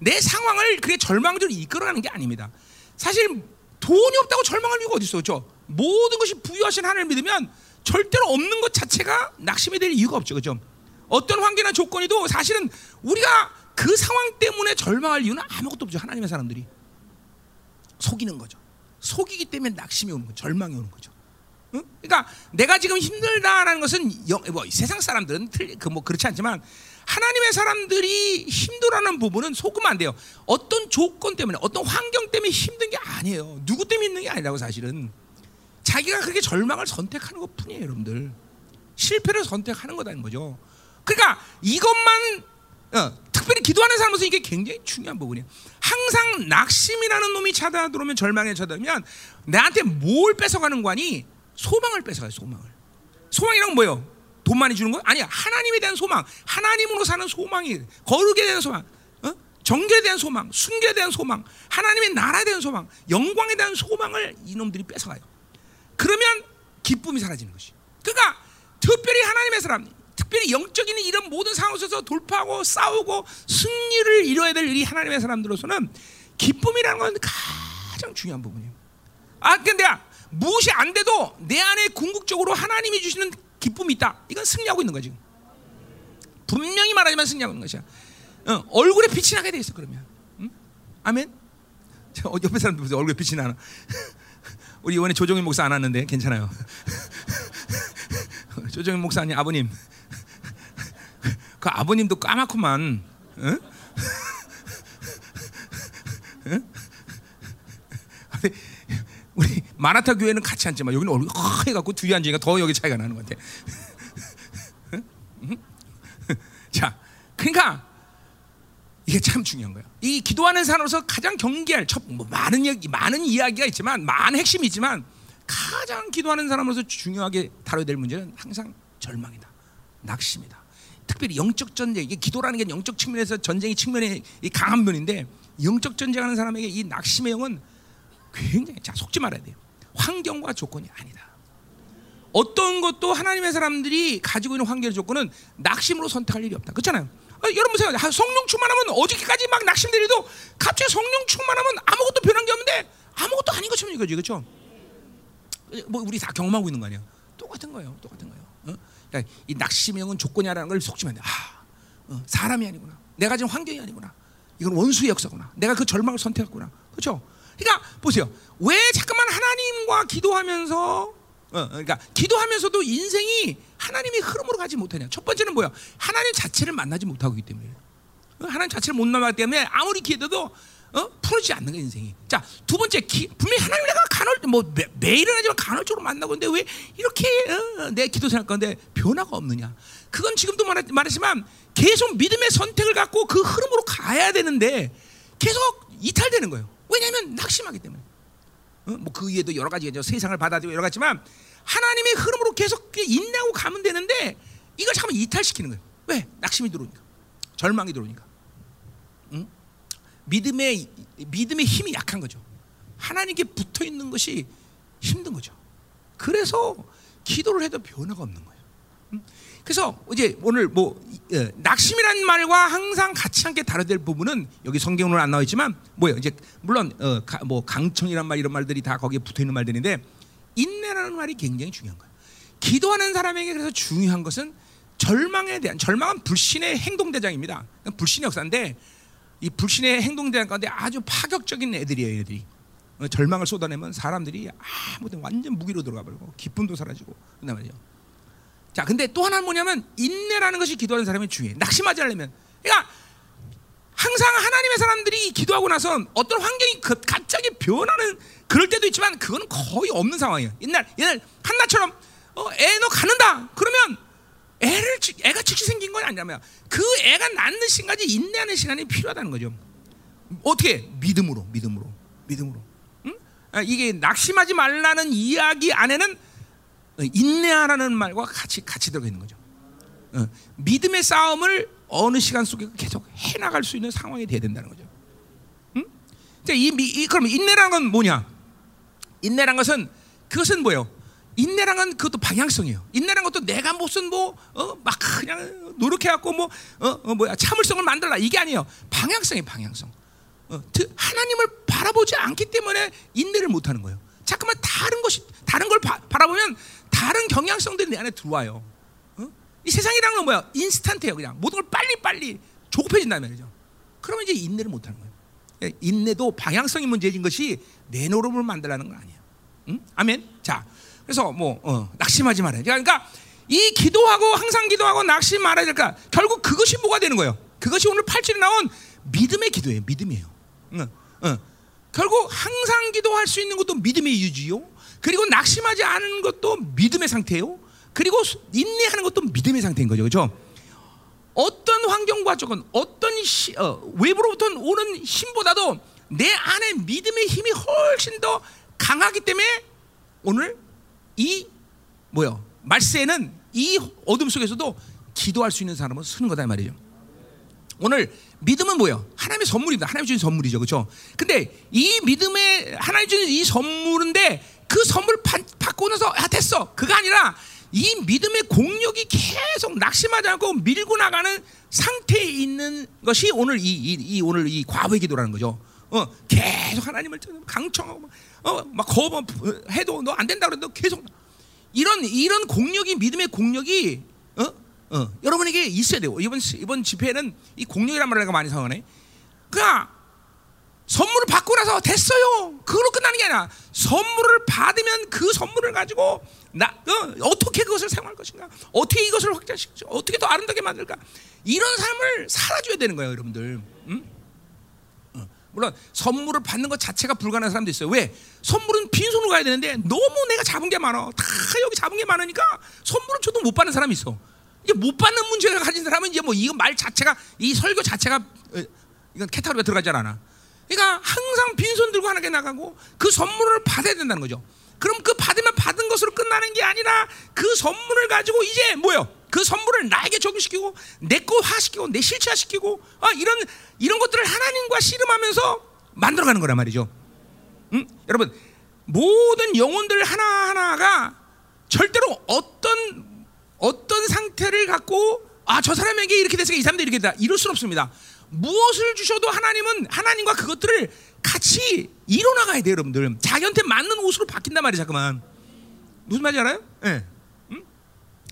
내 상황을 그게 절망으로 이끌어가는 게 아닙니다. 사실 돈이 없다고 절망할 이유가 어디 있어, 그렇죠? 모든 것이 부유하신 하나님을 믿으면 절대로 없는 것 자체가 낙심이 될 이유가 없죠, 그렇죠? 어떤 환경이나 조건이도 사실은 우리가 그 상황 때문에 절망할 이유는 아무것도 없죠, 하나님의 사람들이 속이는 거죠. 속이기 때문에 낙심이 오는 거죠, 절망이 오는 거죠. 응? 그러니까 내가 지금 힘들다라는 것은 영, 뭐 세상 사람들은 그 뭐 그렇지 않지만 하나님의 사람들이 힘들어하는 부분은 속으면 안 돼요. 어떤 조건 때문에, 어떤 환경 때문에 힘든 게 아니에요. 누구 때문에 힘든 게 아니라고 사실은. 자기가 그렇게 절망을 선택하는 것 뿐이에요, 여러분들. 실패를 선택하는 거다는 거죠. 그러니까 이것만 어, 특별 특별히 기도하는 사람으로서 이게 굉장히 중요한 부분이에요. 항상 낙심이라는 놈이 찾아 들어오면 절망에 찾아오면 나한테 뭘 뺏어가는 관이 소망을 뺏어가요. 소망을. 소망이란 뭐예요? 돈 많이 주는 거? 아니야. 하나님에 대한 소망, 하나님으로 사는 소망이 거룩에 대한 소망, 어? 정결에 대한 소망, 순결에 대한 소망, 하나님의 나라에 대한 소망, 영광에 대한 소망을 이놈들이 뺏어가요. 그러면 기쁨이 사라지는 것이. 그러니까 특별히 하나님의 사람, 특별히 영적인 이런 모든 상황에서 돌파하고 싸우고 승리를 이뤄야 될이 하나님의 사람들로서는 기쁨이라는 건 가장 중요한 부분이에요. 아, 근데 무엇이 안 돼도 내 안에 궁극적으로 하나님이 주시는 기쁨이 있다. 이건 승리하고 있는 거지. 분명히 말하지만 승리하고 있는 것이야. 어, 얼굴에 빛이 나게 돼 있어 그러면. 응? 아멘. 저, 어, 옆에 사람들 보세요. 얼굴에 빛이 나나. 우리 이번에 조정인 목사 안 왔는데 괜찮아요. 조정인 목사님 아버님. 그 아버님도 까맣구만. 응? 응? 우리 마라타 교회는 같이 앉지만 여기는 얼굴 해갖고 뒤에 앉으니까 더 여기 차이가 나는 것 같아. 자, 그러니까 이게 참 중요한 거예요. 이 기도하는 사람으로서 가장 경계할 첫, 뭐 많은 얘기, 많은 이야기가 있지만 많은 핵심이 있지만 가장 기도하는 사람으로서 중요하게 다뤄야 될 문제는 항상 절망이다, 낙심이다. 특별히 영적 전쟁, 이게 기도라는 게 영적 측면에서 전쟁의 측면에 강한 면인데 영적 전쟁하는 사람에게 이 낙심의 영은 굉장히 자 속지 말아야 돼요. 환경과 조건이 아니다. 어떤 것도 하나님의 사람들이 가지고 있는 환경 조건은 낙심으로 선택할 일이 없다. 그렇잖아요. 아, 여러분 생각해 성령 충만하면 어저께까지 막 낙심들이도 갑자기 성령 충만하면 아무것도 변한 게 없는데 아무것도 아닌 것처럼 이거지, 그렇죠? 뭐 우리 다 경험하고 있는 거 아니야? 똑같은 거예요, 똑같은 거예요. 어? 그러니까 이 낙심의 영은 조건이라는 걸 속지 말아야 돼. 아, 어, 사람이 아니구나. 내가 지금 환경이 아니구나. 이건 원수의 역사구나. 내가 그 절망을 선택했구나. 그렇죠? 그러니까 보세요. 왜 자꾸만 하나님과 기도하면서 어, 그러니까 기도하면서도 인생이 하나님의 흐름으로 가지 못하냐? 첫 번째는 뭐야? 하나님 자체를 만나지 못하고 있기 때문에. 어? 하나님 자체를 못 만나기 때문에 아무리 기도도 어? 풀어지지 않는 거야 인생이. 자, 두 번째 기, 분명히 하나님 내가 간헐 뭐 매, 매일은 하지만 간헐적으로 만나고 있는데 왜 이렇게 어, 내 기도 생각 가운데 변화가 없느냐? 그건 지금도 말했, 말했지만 계속 믿음의 선택을 갖고 그 흐름으로 가야 되는데 계속 이탈되는 거예요. 왜냐하면 낙심하기 때문에. 어? 뭐그 위에도 여러 가지 세상을 받아들이고 여러 가지만 하나님의 흐름으로 계속 인내하고 가면 되는데 이걸 잠깐 이탈시키는 거예요. 왜? 낙심이 들어오니까, 절망이 들어오니까. 응? 믿음의 믿음의 힘이 약한 거죠. 하나님께 붙어 있는 것이 힘든 거죠. 그래서 기도를 해도 변화가 없는 거예요. 응? 그래서 이제 오늘 뭐 예, 낙심이라는 말과 항상 같이 함께 다뤄야 부분은 여기 성경으로 안 나와 있지만 뭐예요? 이제 물론 어, 가, 뭐 강청이란 말 이런 말들이 다 거기에 붙어 있는 말들인데 인내라는 말이 굉장히 중요한 거예요. 기도하는 사람에게 그래서 중요한 것은 절망에 대한 절망은 불신의 행동 대장입니다. 불신의 역사인데 이 불신의 행동 대장 가운데 아주 파격적인 애들이에요, 애들이. 어, 절망을 쏟아내면 사람들이 아무튼 완전 무기로 들어가 버리고 기쁨도 사라지고 그단 말이죠. 자, 근데 또 하나는 뭐냐면 인내라는 것이 기도하는 사람이 중요해. 낙심하지 않으면. 그러니까 항상 하나님의 사람들이 기도하고 나서 어떤 환경이 갑자기 변하는 그럴 때도 있지만 그건 거의 없는 상황이에요. 옛날 옛날 한나처럼 어, 애너 가는다. 그러면 애를 애가 즉시 생긴 건 아니라면 그 애가 낳는 시간까지 인내하는 시간이 필요하다는 거죠. 어떻게 믿음으로 믿음으로 믿음으로. 응? 아, 이게 낙심하지 말라는 이야기 안에는 인내하라는 말과 같이 같이 들어가 있는 거죠. 어, 믿음의 싸움을 어느 시간 속에 계속 해 나갈 수 있는 상황이 돼야 된다는 거죠. 응? 이, 이 그럼 인내라는 건 뭐냐? 인내란 것은 그것은 뭐예요? 인내란 그것도 방향성이에요. 인내란 것도 내가 무슨 뭐막 어, 그냥 노력해갖고 뭐 어, 어, 뭐야 참을성을 만들라 이게 아니에요. 방향성이 방향성. 어, 하나님을 바라보지 않기 때문에 인내를 못하는 거예요. 자꾸만 다른 것이 다른 걸 바, 바라보면 다른 경향성들이 내 안에 들어와요. 어? 이 세상이란 건 뭐야? 인스턴트예요. 그냥 모든 걸 빨리 빨리 조급해진다는 말이죠. 그러면 이제 인내를 못하는 거예요. 예, 인내도 방향성이 문제인 것이 내 노름을 만들라는 건 아니에요. 응? 아멘. 자, 그래서 뭐 어, 낙심하지 말아요. 그러니까 이 기도하고 항상 기도하고 낙심 말아야 될까? 결국 그것이 뭐가 되는 거예요? 그것이 오늘 8절에 나온 믿음의 기도예요. 믿음이에요. 응, 응. 결국 항상 기도할 수 있는 것도 믿음의 유지요. 그리고 낙심하지 않은 것도 믿음의 상태예요. 그리고 인내하는 것도 믿음의 상태인 거죠. 그렇죠? 어떤 환경과 조건, 어떤 시, 어, 외부로부터 오는 힘보다도 내 안에 믿음의 힘이 훨씬 더 강하기 때문에 오늘 이 뭐요 말세는 이 어둠 속에서도 기도할 수 있는 사람은 쓰는 거다 이 말이죠. 오늘 믿음은 뭐예요? 하나님의 선물입니다. 하나님 주신 선물이죠, 그렇죠? 근데 이 믿음의 하나님 주신 이 선물인데 그 선물 받, 받고 나서 아 됐어 그가 아니라 이 믿음의 공력이 계속 낙심하지 않고 밀고 나가는 상태에 있는 것이 오늘 이, 이, 이 오늘 이 과부의 기도라는 거죠. 어, 계속 하나님을 강청하고 막, 어, 막 거부 해도 너 안 된다 그래도 계속 이런 이런 공력이 믿음의 공력이 어, 어, 여러분에게 있어야 돼요. 이번 이번 집회는 이 공력이란 말을 내가 많이 사용하네. 그러니까 선물을 받고 나서 됐어요. 그걸로 끝나는 게 아니라 선물을 받으면 그 선물을 가지고 나 어, 떻게 그것을 사용할 것인가? 어떻게 이것을 확장시켜? 어떻게 더 아름답게 만들까? 이런 삶을 살아줘야 되는 거예요, 여러분들. 응? 어, 물론 선물을 받는 것 자체가 불가능한 사람도 있어요. 왜? 선물은 빈손으로 가야 되는데 너무 내가 잡은 게 많아. 다 여기 잡은 게 많으니까 선물을 줘도 못 받는 사람이 있어. 이게 못 받는 문제를 가진 사람은 이제 뭐 이거 말 자체가 이 설교 자체가 어, 이건 캐타로가 들어가지 않아. 그러니까 항상 빈손 들고 하나게 나가고 그 선물을 받아야 된다는 거죠. 그럼 그 받으면 받은 것으로 끝나는 게 아니라 그 선물을 가지고 이제 뭐요? 그 선물을 나에게 적용시키고 내 거 화시키고 내 실체화시키고 아, 이런 이런 것들을 하나님과 씨름하면서 만들어가는 거란 말이죠. 음? 여러분 모든 영혼들 하나 하나가 절대로 어떤 어떤 상태를 갖고 아 저 사람에게 이렇게 됐으니까 이 사람도 이렇게 됐다 이럴 수는 없습니다. 무엇을 주셔도 하나님은 하나님과 그것들을 같이 이뤄나가야 돼요, 여러분들. 자기한테 맞는 옷으로 바뀐단 말이에요, 잠깐만. 무슨 말인지 알아요? 예. 네. 음?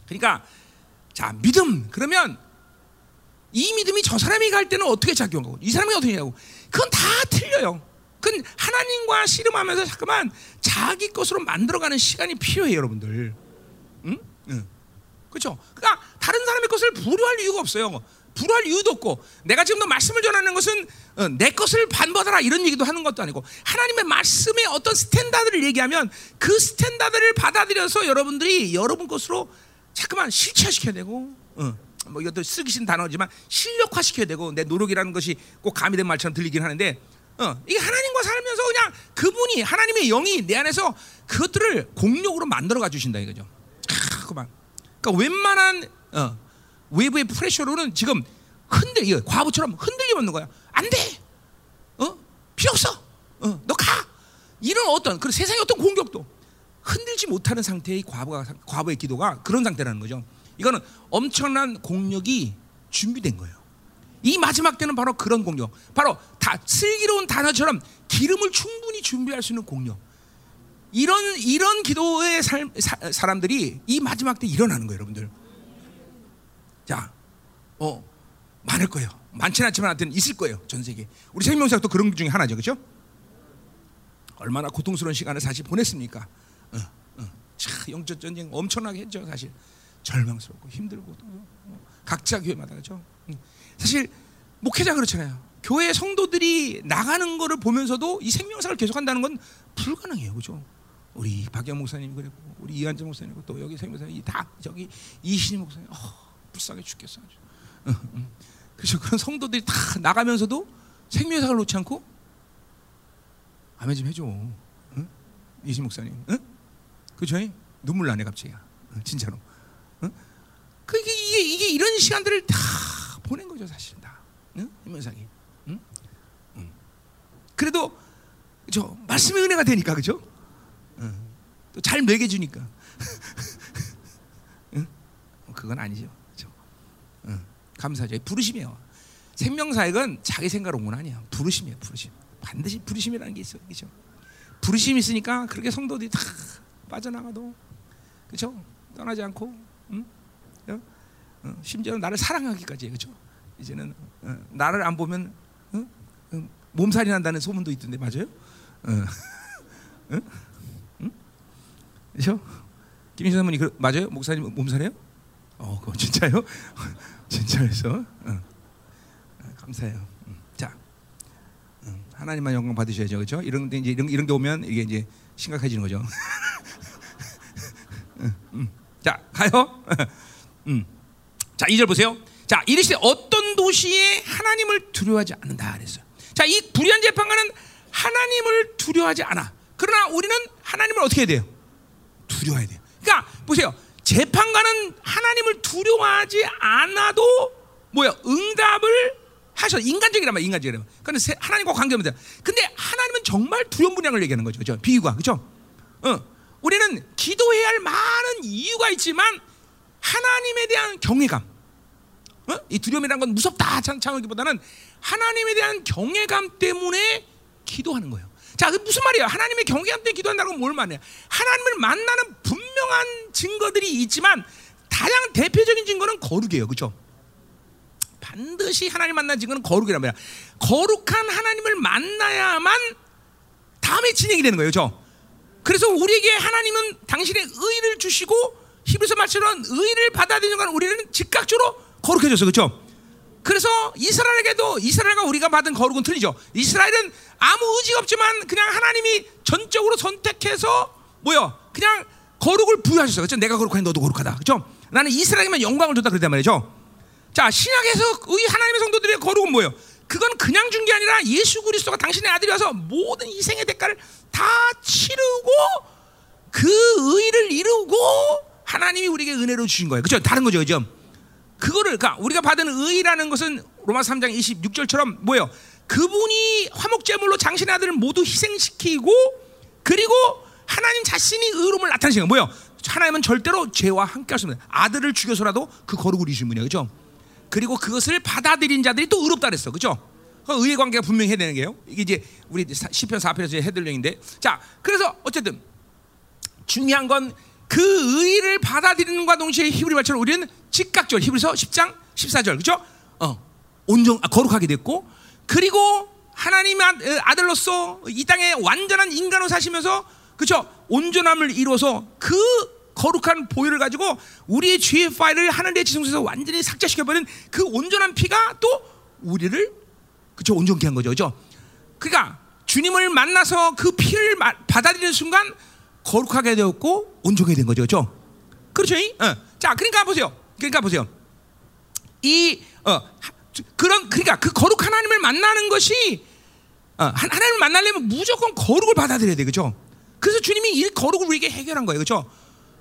그러니까 자 믿음 그러면 이 믿음이 저 사람이 갈 때는 어떻게 작용하고 이 사람이 어떻게 하고 그건 다 틀려요. 그건 하나님과 씨름하면서 잠깐만 자기 것으로 만들어가는 시간이 필요해요, 여러분들. 응? 응. 그렇죠? 그러니까 다른 사람의 것을 부러워할 이유가 없어요. 부러워할 이유도 없고 내가 지금 도 말씀을 전하는 것은 어, 내 것을 본받아라 이런 얘기도 하는 것도 아니고 하나님의 말씀의 어떤 standard를 얘기하면 그 standard를 받아들여서 여러분들이 여러분 것으로 자꾸만 실체화시켜야 되고 어, 뭐 이것도 쓰기 싫은 단어지만 실력화시켜야 되고 내 노력이라는 것이 꼭 가미된 말처럼 들리긴 하는데 어, 이게 하나님과 살면서 그냥 그분이 하나님의 영이 내 안에서 그것들을 공력으로 만들어 가 주신다 이거죠. 아, 그만. 그러니까 웬만한 어, 외부의 pressure로는 지금 흔들려 과부처럼 흔들리면 있는 거야. 안 돼. 어? 필요 없어. 어, 너 가. 이런 어떤 그 세상의 어떤 공격도 흔들지 못하는 상태의 과부가 과부의 기도가 그런 상태라는 거죠. 이거는 엄청난 공력이 준비된 거예요. 이 마지막 때는 바로 그런 공력. 바로 다 슬기로운 단어처럼 기름을 충분히 준비할 수 있는 공력. 이런 이런 기도의 살, 사, 사람들이 이 마지막 때 일어나는 거예요, 여러분들. 자, 어, 많을 거예요. 많지는 않지만 하여튼 있을 거예요. 전 세계. 우리 생명사도 그런 중에 하나죠. 그렇죠? 얼마나 고통스러운 시간을 사실 보냈습니까? 차, 영적 전쟁 엄청나게 했죠. 사실 절망스럽고 힘들고 어, 각자 교회마다 그렇죠. 사실 목회자 그렇잖아요. 교회 성도들이 나가는 것을 보면서도 이 생명사를 계속한다는 건 불가능해요. 그렇죠? 우리 박영 목사님 그리고 우리 이한재 목사님 또 여기 생명사님 다 저기 이신희 목사님 어, 불쌍해 죽겠어. 그래서 그런 성도들이 다 나가면서도 생명사를 놓지 않고 아멘 좀 해줘. 응? 이신 목사님, 응? 그죠? 눈물 나네 갑자기. 응? 진짜로. 응? 그 이게, 이게, 이게 이런 시간들을 다 보낸 거죠 사실 다. 응? 희명상이. 응? 응. 그래도 저 말씀의 은혜가 되니까 그죠? 응. 또잘 먹여주니까. 응? 그건 아니죠. 감사죠. 부르심이에요. 생명사역은 자기 생각 온 건 아니야. 부르심이에요. 부르심. 반드시 부르심이라는 게 있어. 그렇죠? 부르심이 있으니까 그렇게 성도들이 다 빠져나가도 그렇죠? 떠나지 않고 응? 어? 어, 심지어 나를 사랑하기까지 그렇죠? 이제는 어, 나를 안 보면 몸살이 난다는 소문도 있던데 맞아요? 응? 응? 그렇죠? 김인선 사모님 그, 맞아요? 목사님 몸살이요? 어, 그거 진짜요? 진짜에서 어. 감사해요. 음. 자, 음. 하나님만 영광 받으셔야죠, 그렇죠? 이런 데 이제 이런, 이런 게 오면 이게 이제 심각해지는 거죠. 음. 자, 가요. 자, 2절 보세요. 자, 이르시되 어떤 도시에 하나님을 두려워하지 않는다 그랬어요. 자, 이 불의한 재판관은 하나님을 두려워하지 않아. 그러나 우리는 하나님을 어떻게 해야 돼요? 두려워해야 돼요. 그러니까 보세요. 재판관은 하나님을 두려워하지 않아도 뭐야? 응답을 하셔. 인간적이란 말이야. 인간적이란 말. 그건 세- 하나님과 관계없는 데 근데 하나님은 정말 분량을 얘기하는 거죠. 그죠? 비유가. 그죠? 어. 우리는 기도해야 할 많은 이유가 있지만 하나님에 대한 경외감. 어? 이 두려움이라는 건 무섭다 창창하기보다는 하나님에 대한 경외감 때문에 기도하는 거예요. 자, 그 무슨 말이에요? 하나님의 경외감 때문에 기도한다는 건 뭘 말이야? 하나님을 만나는 분명한 증거들이 있지만 가장 대표적인 증거는 거룩이에요. 그렇죠? 반드시 하나님 만난 증거는 거룩이란 말이야. 거룩한 하나님을 만나야만 다음에 진행이 되는 거예요. 그렇죠? 그래서 우리에게 하나님은 당신의 의를 주시고 히브리서 말처럼 의를 받아들이는 건 우리는 즉각적으로 거룩해졌어. 그렇죠? 그래서 이스라엘에게도 이스라엘과 우리가 받은 거룩은 틀리죠. 이스라엘은 아무 의지가 없지만 그냥 하나님이 전적으로 선택해서 뭐요? 그냥 거룩을 부여하셨어요. 그렇죠? 내가 거룩하니 너도 거룩하다. 그렇죠? 나는 이스라엘에게만 영광을 줬다 그랬단 말이죠. 자, 신약에서 의 하나님의 성도들의 거룩은 뭐예요? 그건 그냥 준 게 아니라 예수 그리스도가 당신의 아들이 와서 모든 희생의 대가를 다 치르고 그 의를 이루고 하나님이 우리에게 은혜로 주신 거예요. 그렇죠? 다른 거죠. 그죠? 그거를 그러니까 우리가 받은 의라는 것은 로마 3장 26절처럼 뭐예요? 그분이 화목제물로 당신의 아들을 모두 희생시키고 그리고 하나님 자신이 의로움을 나타내시는 거예요. 뭐예요? 하나님은 절대로 죄와 함께 하십니다. 아들을 죽여서라도 그 거룩을 이루신 분이에요. 그죠? 그리고 그것을 받아들인 자들이 또 의롭다 그랬어. 그죠? 그 의의 관계가 분명히 해야 되는 게요. 이게 이제 우리 시편 4편에서 해들 내용인데. 자, 그래서 어쨌든 중요한 건 그 의를 받아들이는 과 동시에 히브리 말처럼 우리는 즉각적으로 히브리서 10장 14절 그죠? 어 온전 아, 거룩하게 됐고 그리고 하나님 아- 어, 아들로서 이 땅에 완전한 인간으로 사시면서 그죠? 온전함을 이루어서 그 거룩한 보혈을 가지고 우리의 죄의 파일을 하늘의 지성소에서 완전히 삭제시켜버린 그 온전한 피가 또 우리를 그죠 온전케 한 거죠, 그죠? 그러니까 주님을 만나서 그 피를 마- 받아들이는 순간 거룩하게 되었고 온전하게 된 거죠, 그렇죠? 그렇죠? 어. 자, 그러니까 보세요. 그러니까 보세요. 이 어, 하- 그런 그러니까 그 거룩한 하나님을 만나는 것이 어, 하- 하나님을 만나려면 무조건 거룩을 받아들여야 돼, 그렇죠? 그래서 주님이 이 거룩을 우리에게 해결한 거예요, 그렇죠?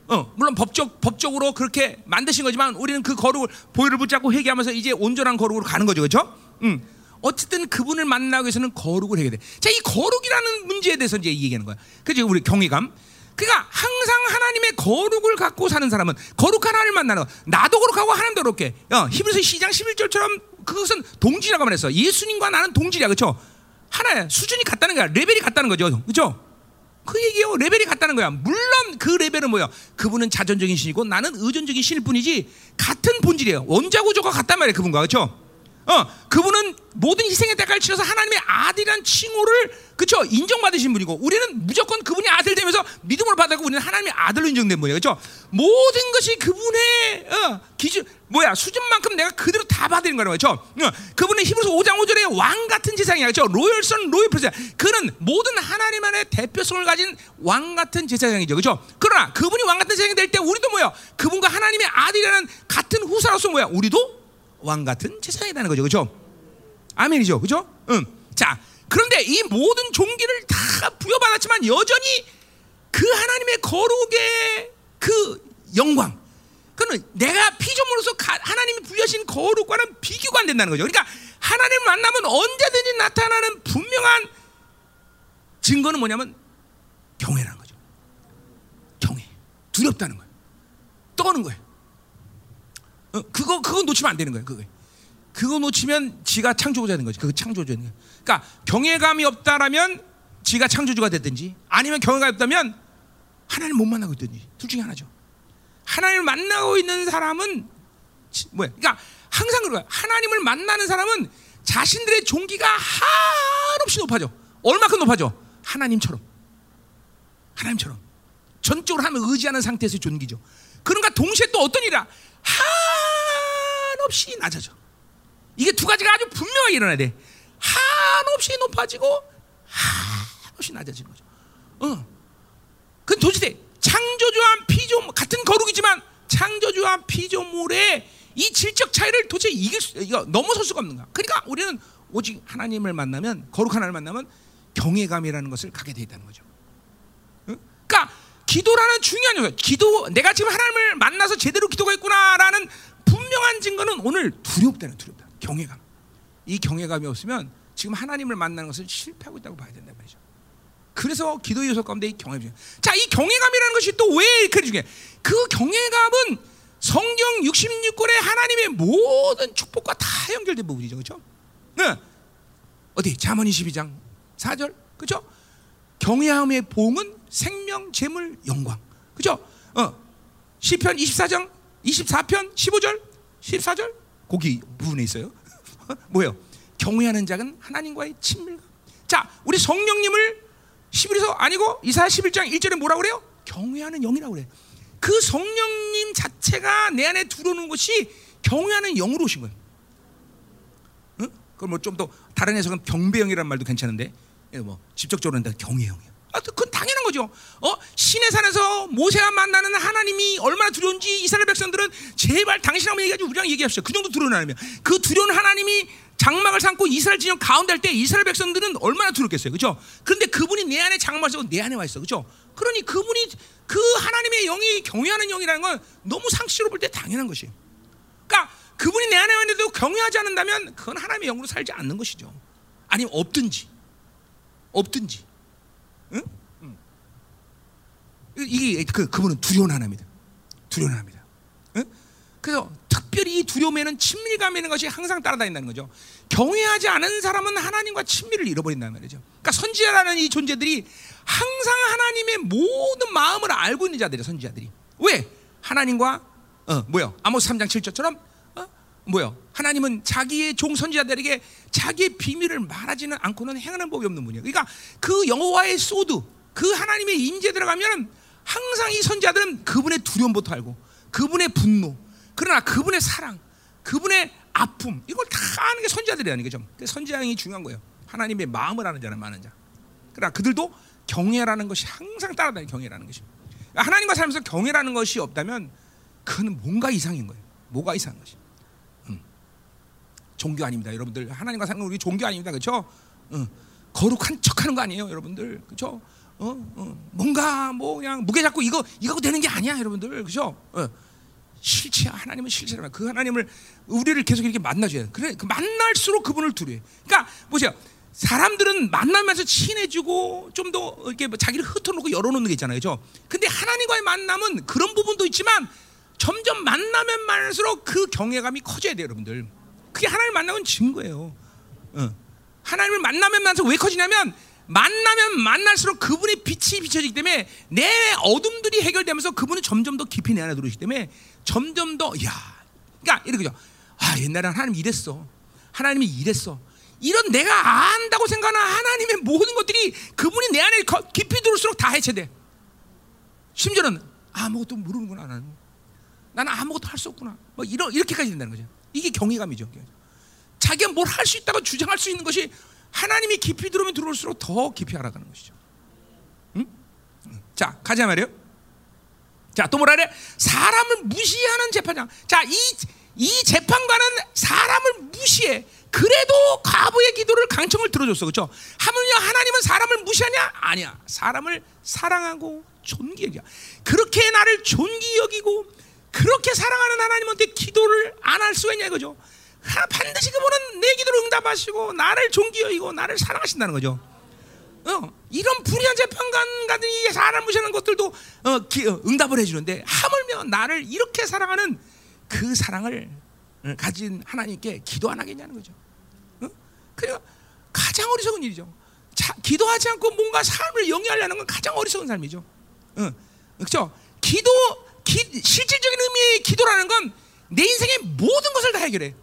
어, 물론 법적 법적으로 그렇게 만드신 거지만 우리는 그 거룩을 보혈을 붙잡고 회개하면서 이제 온전한 거룩으로 가는 거죠, 그렇죠? 음. 어쨌든 그분을 만나기 위해서는 거룩을 해야 돼. 자, 이 거룩이라는 문제에 대해서 이제 얘기하는 거야. 그죠? 우리 경외감. 그러니까 항상 하나님의 거룩을 갖고 사는 사람은 거룩한 하나님을 만나는 거. 나도 거룩하고 하나님도 거룩해. 어, 히브리서 2장 11절처럼 그것은 동질이라고 말했어. 예수님과 나는 동질이야. 그렇죠? 하나야. 수준이 같다는 거야. 레벨이 같다는 거죠. 그렇죠? 그 얘기요. 레벨이 같다는 거야. 물론 그 레벨은 뭐야? 그분은 자전적인 신이고 나는 의존적인 신일 뿐이지 같은 본질이에요. 원자구조가 같단 말이에요. 그분과 그렇죠? 어, 그분은 모든 희생의 대가를 치러서 하나님의 아들이란 칭호를 그쵸 인정받으신 분이고 우리는 무조건 그분이 아들 되면서 믿음을 받았고 우리는 하나님의 아들로 인정된 분이에요, 그렇죠? 모든 것이 그분의 어, 기준 뭐야 수준만큼 내가 그대로 다 받는 거라고 그렇죠? 어, 그분은 히브리서 5장 5절에 왕 같은 제사장이야, 그렇죠? royal son royal priest. 그는 모든 하나님 안의 대표성을 가진 왕 같은 제사장이죠, 그렇죠? 그러나 그분이 왕 같은 제사장이 될 때 우리도 뭐야? 그분과 하나님의 아들이라는 같은 후사로서 뭐야? 우리도 왕 같은 제사장이라는 거죠, 그렇죠? 아멘이죠, 그렇죠? 응. 자, 그런데 이 모든 종기를 다 부여받았지만 여전히 그 하나님의 거룩의 그 영광, 그는 내가 피조물로서 가- 하나님이 부여하신 거룩과는 비교가 안 된다는 거죠. 그러니까 하나님을 만나면 언제든지 나타나는 분명한 증거는 뭐냐면 경외라는 거죠. 경외, 두렵다는 거예요. 떠는 거예요. 어, 그거 그거 놓치면 안 되는 거예요. 그거 그거 놓치면 지가 창조주가 되는 거지. 그 창조주는 거예요. 그러니까 경외감이 없다라면 지가 창조주가 됐든지 아니면 경외감이 없다면 하나님 못 만나고 있든지 둘 중에 하나죠. 하나님을 만나고 있는 사람은 지- 뭐야? 그러니까 항상 그런 거야. 하나님을 만나는 사람은 자신들의 종기가 한없이 높아져. 얼마큼 높아져? 하나님처럼. 하나님처럼. 전적으로 하나님을 의지하는 상태에서 존귀죠. 그런가 동시에 또 어떤 일이야? 한없이 낮아져. 이게 두 가지가 아주 분명하게 일어나야 돼. 한없이 높아지고 한없이 낮아지는 거죠. 어. 그 도대체 창조주와 피조 같은 거룩이지만 창조주와 피조물의 이 질적 차이를 도대체 이길 수, 이거 넘어설 수가 없는가? 그러니까 우리는 오직 하나님을 만나면 거룩한 하나님을 만나면 경외감이라는 것을 갖게 돼 있다는 거죠. 응? 그러니까 기도라는 중요한 요소. 기도 내가 지금 하나님을 만나서 제대로 기도가 있구나라는 분명한 증거는 오늘 두렵다는 두렵다. 경외감. 이 경외감이 없으면 지금 하나님을 만나는 것을 실패하고 있다고 봐야 된단 말이죠. 그래서 기도 요소 가운데 이 경외감. 자, 이 경외감이라는 것이 또왜 이렇게 중요해? 그 경외감은 성경 66권의 하나님의 모든 축복과 다 연결된 부분이죠. 그렇죠? 네. 어디? 잠언 22장 4절. 그렇죠? 경외함의 봉은 생명, 재물, 영광. 그죠? 어. 시편 24장 24편 15절 14절 거기 부분에 있어요. 뭐예요? 경외하는 자는 하나님과의 친밀감. 자, 우리 성령님을 11에서 아니고 이사야 11장 1절에 뭐라고 그래요? 경외하는 영이라고 그래. 그 성령님 자체가 내 안에 들어오는 것이 경외하는 영으로 오신 거예요. 응? 그럼 뭐좀 더 다른 해석은 경배영이라는 말도 괜찮은데 뭐 직접적으로 는 경외영이에요. 아, 그건 당연한 거죠. 어? 신의 산에서 모세와 만나는 하나님이 얼마나 두려운지 이스라엘 백성들은 제발 당신 한번 얘기하지 우리랑 얘기합시다. 그 정도 두려운 하나님이야. 그 두려운 하나님이 장막을 삼고 이스라엘 진영 가운데 할 때 이스라엘 백성들은 얼마나 두렵겠어요. 그죠? 그런데 그분이 내 안에 장막을 쓰고 내 안에 와 있어. 그죠? 그러니 그분이 그 하나님의 영이 경외하는 영이라는 건 너무 상식으로 볼 때 당연한 것이에요. 그러니까 그분이 내 안에 와 있는데도 경외하지 않는다면 그건 하나님의 영으로 살지 않는 것이죠. 아니면 없든지. 없든지. 응? 응. 이게 그 그분은 두려운 하나입니다. 두려운 하나입니다. 응? 그래서 특별히 이 두려움에는 친밀감 있는 것이 항상 따라다닌다는 거죠. 경외하지 않은 사람은 하나님과 친밀을 잃어버린다는 말이죠. 그러니까 선지자라는 이 존재들이 항상 하나님의 모든 마음을 알고 있는 자들이 선지자들이. 왜? 하나님과 어, 뭐요? 아모스 3장 7절처럼 어? 뭐요? 하나님은 자기의 종 선지자들에게 자기의 비밀을 말하지는 않고는 행하는 법이 없는 분이에요. 그러니까 그 여호와의 소드, 그 하나님의 임재 들어가면 항상 이 선지자들은 그분의 두려움부터 알고 그분의 분노, 그러나 그분의 사랑, 그분의 아픔 이걸 다 아는 게 선지자들이라는 거죠. 선지자이 중요한 거예요. 하나님의 마음을 아는 자는 많은 자. 그러나 그들도 경외라는 것이 항상 따라다니는 경외라는 것이. 하나님과 살면서 경외라는 것이 없다면 그는 뭔가 이상인 거예요. 뭐가 이상한 것이. 음. 종교 아닙니다, 여러분들. 하나님과 사는 우리 종교 아닙니다, 그렇죠? 음. 거룩한 척하는 거 아니에요, 여러분들, 그렇죠? 어, 어. 뭔가 뭐 그냥 무게 잡고 이거 이거 되는 게 아니야, 여러분들, 그렇죠? 어. 실체야. 하나님은 실체라. 그 하나님을 우리를 계속 이렇게 만나줘야 돼. 그래, 그 만날수록 그분을 두려워. 그러니까 보세요. 사람들은 만나면서 친해지고 좀 더 이렇게 뭐 자기를 흩어놓고 열어놓는 게 있잖아요, 그죠? 근데 하나님과의 만남은 그런 부분도 있지만 점점 만나면 만날수록 그 경외감이 커져야 돼요, 여러분들. 그게 하나님을 만나면 증거예요. 어. 하나님을 만나면 만날수록 왜 커지냐면 만나면 만날수록 그분의 빛이 비춰지기 때문에 내 어둠들이 해결되면서 그분은 점점 더 깊이 내 안에 들어오기 때문에 점점 더, 야, 그러니까 이렇게 죠. 아, 옛날에 하나님 이랬어. 하나님이 이랬어. 이런 내가 안다고 생각하는 하나님의 모든 것들이 그분이 내 안에 깊이 들어올수록 다 해체돼. 심지어는 아무것도 모르는구나 나는. 나는 아무것도 할 수 없구나. 뭐 이런 이렇게까지 된다는 거죠. 이게 경외감이죠. 자기가 뭘 할 수 있다고 주장할 수 있는 것이 하나님이 깊이 들어오면 들어올수록 더 깊이 알아가는 것이죠. 응? 자, 가자 말이요. 자, 또 뭐라 그래? 사람을 무시하는 재판장. 자, 이, 이 재판관은 사람을 무시해. 그래도 과부의 기도를 강청을 들어줬어. 그렇죠? 하물며 하나님은 사람을 무시하냐? 아니야. 사람을 사랑하고 존귀 여겨. 그렇게 나를 존귀 여기고 그렇게 사랑하는 하나님한테 기도를 안 할 수가 있냐 이거죠. 반드시 그분은 내 기도를 응답하시고 나를 존귀 여기고 나를 사랑하신다는 거죠. 어, 이런 불의한 재판관 같은 이 사람 무시하는 것들도 어, 기, 어, 응답을 해주는데 하물며 나를 이렇게 사랑하는 그 사랑을 어, 가진 하나님께 기도 안 하겠냐는 거죠. 어? 그래 가장 어리석은 일이죠. 자, 기도하지 않고 뭔가 삶을 영위하려는 건 가장 어리석은 삶이죠. 어, 그렇죠? 기도 기, 실질적인 의미의 기도라는 건 내 인생의 모든 것을 다 해결해.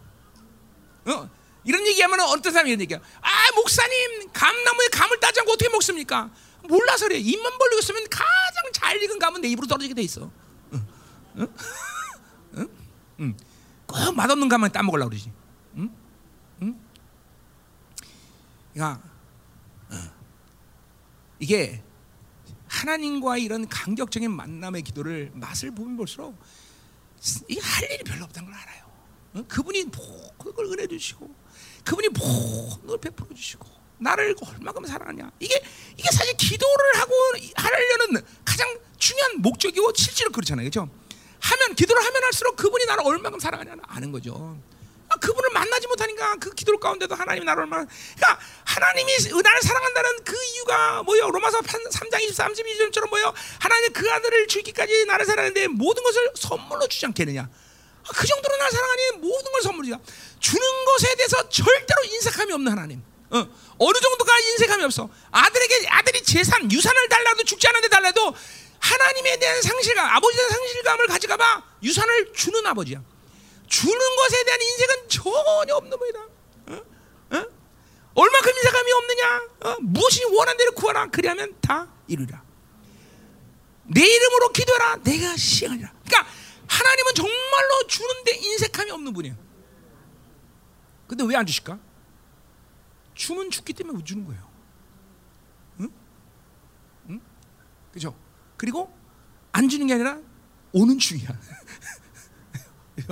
어? 이런 얘기하면 어떤 사람이 이런 얘기야. 아 목사님 감나무에 감을 따지 않고 어떻게 먹습니까? 몰라서 그래. 입만 벌리고 있으면 가장 잘 익은 감은 내 입으로 떨어지게 돼 있어. 응? 응? 응? 응. 꼭 맛없는 감만 따먹으려고 그러지. 응? 응? 그러니까 어. 이게 하나님과 이런 간격적인 만남의 기도를 맛을 보면 볼수록 이게 할 일이 별로 없다는 걸 알아요. 어? 그분이 모든 걸 은혜 주시고 그분이 모든 걸 베풀어 주시고 나를 얼마큼 사랑하냐. 이게 이게 사실 기도를 하고 하려는 가장 중요한 목적이고 실제로 그렇잖아요. 그렇죠 하면 기도를 하면 할수록 그분이 나를 얼마큼 사랑하냐 아는 거죠. 아, 그분을 만나지 못하니까 그 기도 가운데도 하나님이 나를 얼마나 그러니까 하나님이 나를 사랑한다는 그 이유가 뭐요? 로마서 3장 23, 32절처럼 뭐요? 하나님 그 아들을 주기까지 나를 사랑하는데 모든 것을 선물로 주지 않겠느냐? 아, 그 정도로 나를 사랑하니 모든 걸 주자 주는 것에 대해서 절대로 인색함이 없는 하나님 어, 어느 정도가 인색함이 없어 아들에게 아들이 재산 유산을 달라도 죽지 않는데 달라도 하나님에 대한 상실감 아버지에 대한 상실감을 가져가봐 유산을 주는 아버지야 주는 것에 대한 인색은 전혀 없는 거이다. 어? 어? 얼마큼 인색함이 없느냐? 어? 무엇이 원한 대로 구하라. 그리하면 다 이루리라. 내 이름으로 기도해라. 내가 시행하리라. 그러니까 하나님은 정말로 주는데 인색함이 없는 분이에요. 근데 왜 안 주실까? 주면 죽기 때문에 주는 거예요. 응? 응? 그죠? 그리고 안 주는 게 아니라 오는 중이야.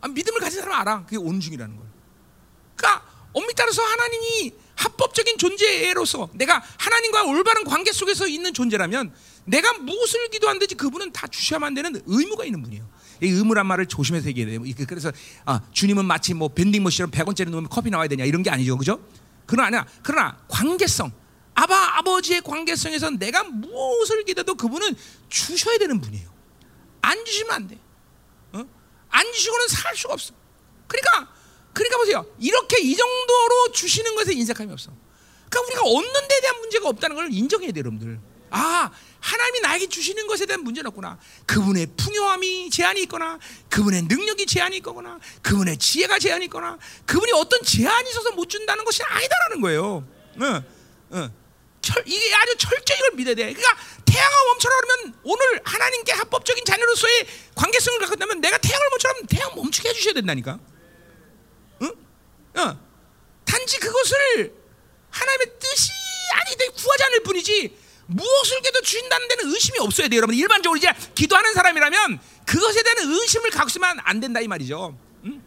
아, 믿음을 가진 사람 알아. 그게 오는 중이라는 걸. 그러니까 엄밀히 따라서 하나님이 합법적인 존재로서 내가 하나님과 올바른 관계 속에서 있는 존재라면 내가 무엇을 기도한든지 그분은 다 주셔야만 되는 의무가 있는 분이에요. 이 의무란 말을 조심해서 얘기해야 돼요. 그래서 아, 주님은 마치 뭐 밴딩 머신처럼 100원짜리 넣으면 커피 나와야 되냐 이런 게 아니죠. 그죠? 그러나 아니야. 그러나 관계성 아바 아버지의 관계성에서 내가 무엇을 기도도 그분은 주셔야 되는 분이에요. 안 주시면 안 돼. 안 주시고는 살 수가 없어. 그러니까 그러니까 보세요. 이렇게 이 정도로 주시는 것에 인색함이 없어. 그러니까 우리가 얻는 데 대한 문제가 없다는 걸 인정해야 돼요, 여러분들. 아, 하나님이 나에게 주시는 것에 대한 문제는 없구나. 그분의 풍요함이 제한이 있거나, 그분의 능력이 제한이 있거나, 그분의 지혜가 제한이 있거나, 그분이 어떤 제한이 있어서 못 준다는 것이 아니다라는 거예요. 응, 응. 철, 이게 아주 철저히 이걸 믿어야 돼. 그러니까 태양을 멈춰라 그러면 오늘 하나님께 합법적인 자녀로서의 관계성을 갖고 있다면 내가 태양을 멈춰라 면 태양 멈추게 해주셔야 된다니까. 응? 어. 단지 그것을 하나님의 뜻이 아니 되 구하지 않을 뿐이지 무엇을 깨도 주신다는 데는 의심이 없어야 돼요, 여러분. 일반적으로 이제 기도하는 사람이라면 그것에 대한 의심을 갖고 있으면 안 된다 이 말이죠. 응?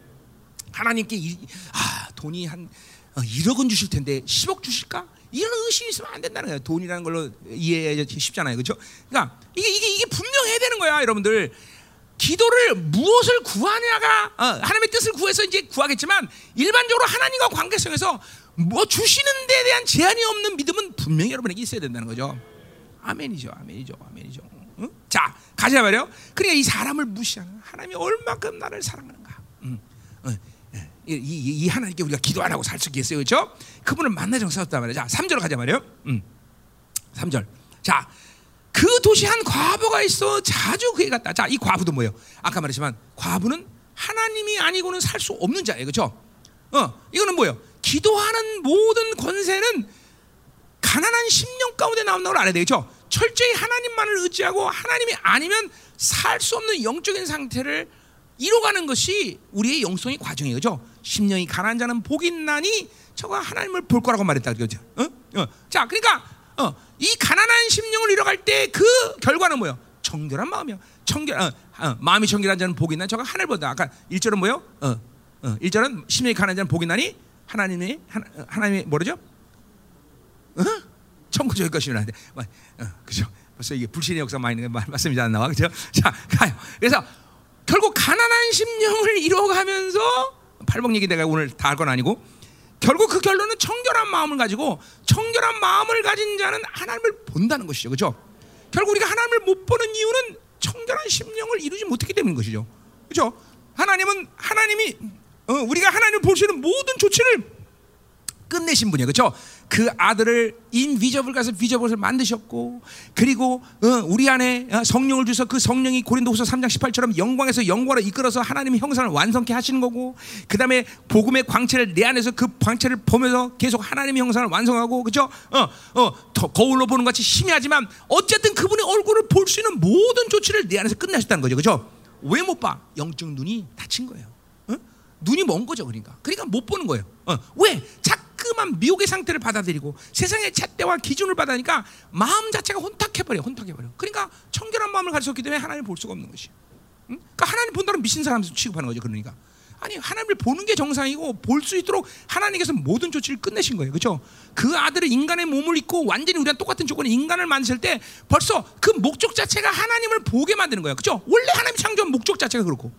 하나님께 이, 아 돈이 한 어, 1억은 주실 텐데 10억 주실까? 이런 의심이 있으면 안 된다는 거예요. 돈이라는 걸로 이해하기 쉽잖아요. 그렇죠? 그러니까 이게 이게 이게 분명해야 되는 거야, 여러분들. 기도를 무엇을 구하냐가 어, 하나님의 뜻을 구해서 이제 구하겠지만 일반적으로 하나님과 관계성에서 뭐 주시는 데 대한 제한이 없는 믿음은 분명히 여러분에게 있어야 된다는 거죠. 아멘이죠, 아멘이죠, 아멘이죠. 응? 자, 가자 말이요. 그러니까 이 사람을 무시하는 하나님이 얼마큼 나를 사랑하는가. 응. 응. 이, 이, 이, 하나님께 우리가 기도 안 하고 살 수 있겠어요, 그렇죠? 그분을 만나자고 싸웠단 말이야. 자, 3절 가자 말이요. 음. 3절. 자, 그 도시 한 과부가 있어 자주 그에 갔다. 자, 이 과부도 뭐예요? 아까 말했지만 과부는 하나님이 아니고는 살 수 없는 자예요, 그렇죠? 어, 이거는 뭐예요? 기도하는 모든 권세는 가난한 심령 가운데 나온다는 걸 알아야 되겠죠? 철저히 하나님만을 의지하고 하나님이 아니면 살 수 없는 영적인 상태를 이뤄가는 것이 우리의 영성의 과정이에요, 그렇죠? 심령이 가난한 자는 복이 나니 저가 하나님을 볼 거라고 말했다, 그죠? 어? 어. 자, 그러니까 어, 이 가난한 심령을 이뤄갈 때 그 결과는 뭐예요? 청결한 마음이요. 청결, 어, 어, 마음이 청결한 자는 복이 나. 저가 하늘 보다. 아까 1절은 뭐요? 어, 어, 1절은 심령이 가난한 자는 복이 나니 하나님이 하나, 하나님이 뭐라죠? 어? 천국적일 것이라. 어, 그죠? 벌써 이게 불신의 역사 많이 말씀이 안 나와, 그죠? 자, 가요. 그래서 결국 가난한 심령을 이뤄가면서 팔복 얘기 내가 오늘 다 할 건 아니고 결국 그 결론은 청결한 마음을 가지고 청결한 마음을 가진 자는 하나님을 본다는 것이죠. 그렇죠? 결국 우리가 하나님을 못 보는 이유는 청결한 심령을 이루지 못했기 때문인 것이죠. 그렇죠? 하나님은 하나님이 어, 우리가 하나님을 볼 수 있는 모든 조치를 끝내신 분이에요. 그렇죠? 그 아들을 인비저블 가서 비저블을 만드셨고 그리고 어, 우리 안에 어, 성령을 주서 그 성령이 고린도후서 3장 18처럼 영광에서 영광을 이끌어서 하나님의 형상을 완성케 하시는 거고 그다음에 복음의 광채를 내 안에서 그 광채를 보면서 계속 하나님의 형상을 완성하고 그렇죠? 어, 어, 거울로 보는 것 같이 희미하지만 어쨌든 그분의 얼굴을 볼 수 있는 모든 조치를 내 안에서 끝내셨다는 거죠. 그렇죠? 왜 못 봐? 영적 눈이 닫힌 거예요. 어? 눈이 먼 거죠, 그러니까. 그러니까 못 보는 거예요. 어, 왜? 자꾸 만 미혹의 상태를 받아들이고 세상의 잣대와 기준을 받으니까 마음 자체가 혼탁해버려, 혼탁해버려. 그러니까 청결한 마음을 가졌기 때문에 하나님을 볼 수가 없는 것이에요. 응? 그러니까 하나님 본다는 미친 사람 취급하는 거죠, 그러니까. 아니 하나님을 보는 게 정상이고 볼 수 있도록 하나님께서 모든 조치를 끝내신 거예요. 그렇죠? 그 아들을 인간의 몸을 입고 완전히 우리랑 똑같은 조건의 인간을 만드실 때 벌써 그 목적 자체가 하나님을 보게 만드는 거예요. 그렇죠? 원래 하나님 창조한 목적 자체가 그렇고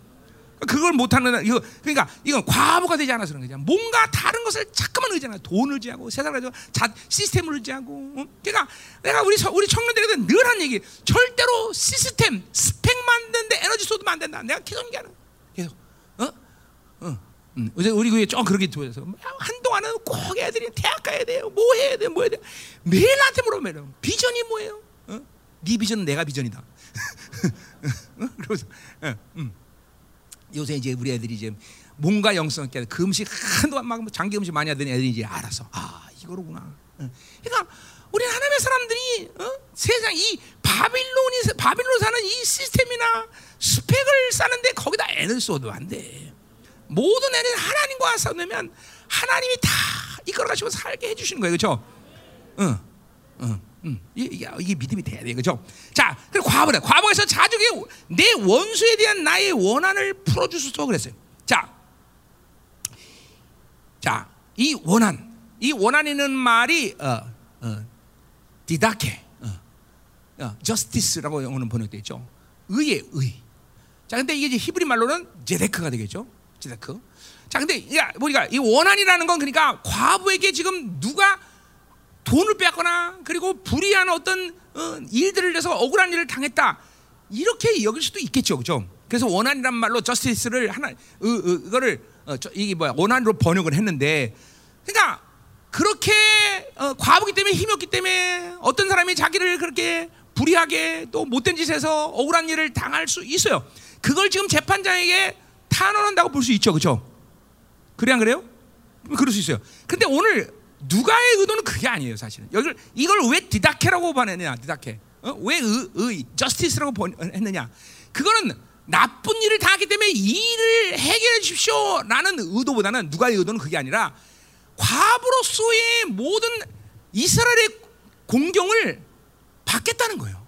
그걸 못하는 이거 그러니까 이건 과부가 되지 않아서 그런 거죠. 뭔가 다른 것을 자꾸만 의지하는 돈을 의지하고 세상을 자, 시스템을 의지하고. 어? 그러니까 내가 우리 우리 청년들에게 늘 하는 얘기 절대로 시스템 스펙 만드는데 에너지 쏟으면 안 된다. 내가 계속 얘기하는 계속. 어? 어. 음. 우리 교회 좀 그렇게 보여서 한동안은 꼭 애들이 대학 가야 돼요. 뭐 해야 돼? 뭐 해야 돼? 매일 나한테 물어보면 비전이 뭐예요? 어? 네 비전은 내가 비전이다. 어? 그러면서 어, 음. 요새 이제 우리 애들이 이제 뭔가 영성 있게 금식 한동안 막 장기 금식 많이 하던 애들이 이제 알아서 아 이거로구나. 그러니까 우리 하나님의 사람들이 어? 세상 이 바빌론이 바빌론 사는 이 시스템이나 스펙을 쌓는데 거기다 애를 쏟도 안 돼. 모든 애는 하나님과 싸우면 하나님이 다 이끌어 가시고 살게 해주시는 거예요, 그렇죠? 응, 응. 음, 이게, 이게 믿음이 돼야 돼, 그죠? 자, 그리고 과부다. 과부에서 자주게 내 원수에 대한 나의 원한을 풀어주소서 그랬어요. 자, 자, 이 원한, 이 원한이는 말이 어, 어, 디다케, justice라고 영어는 번역되어 있죠. 의의 의. 자, 근데 이게 히브리 말로는 제데크가 되겠죠. 제데크. 자, 근데 야, 우리가 이 원한이라는 건 그러니까 과부에게 지금 누가 돈을 빼앗거나 그리고 불의한 어떤 어, 일들을 해서 억울한 일을 당했다 이렇게 여길 수도 있겠죠, 그죠? 그래서 원한이란 말로 저스티스를 하나, 이거를 어, 저, 이게 뭐야 원한으로 번역을 했는데, 그러니까 그렇게 어, 과부기 때문에 힘이 없기 때문에 어떤 사람이 자기를 그렇게 불의하게 또 못된 짓에서 억울한 일을 당할 수 있어요. 그걸 지금 재판장에게 탄원한다고 볼 수 있죠, 그죠? 그래 안 그래요? 그럴 수 있어요. 근데 오늘 누가의 의도는 그게 아니에요, 사실은. 여기를 이걸 왜 디다케라고 번했느냐, 디다케. 어? 왜 의, 의, 저스티스라고 했느냐? 그거는 나쁜 일을 당했기 때문에 이 일을 해결해 주십시오 라는 의도보다는 누가의 의도는 그게 아니라 과부로서의 모든 이스라엘의 공경을 받겠다는 거예요.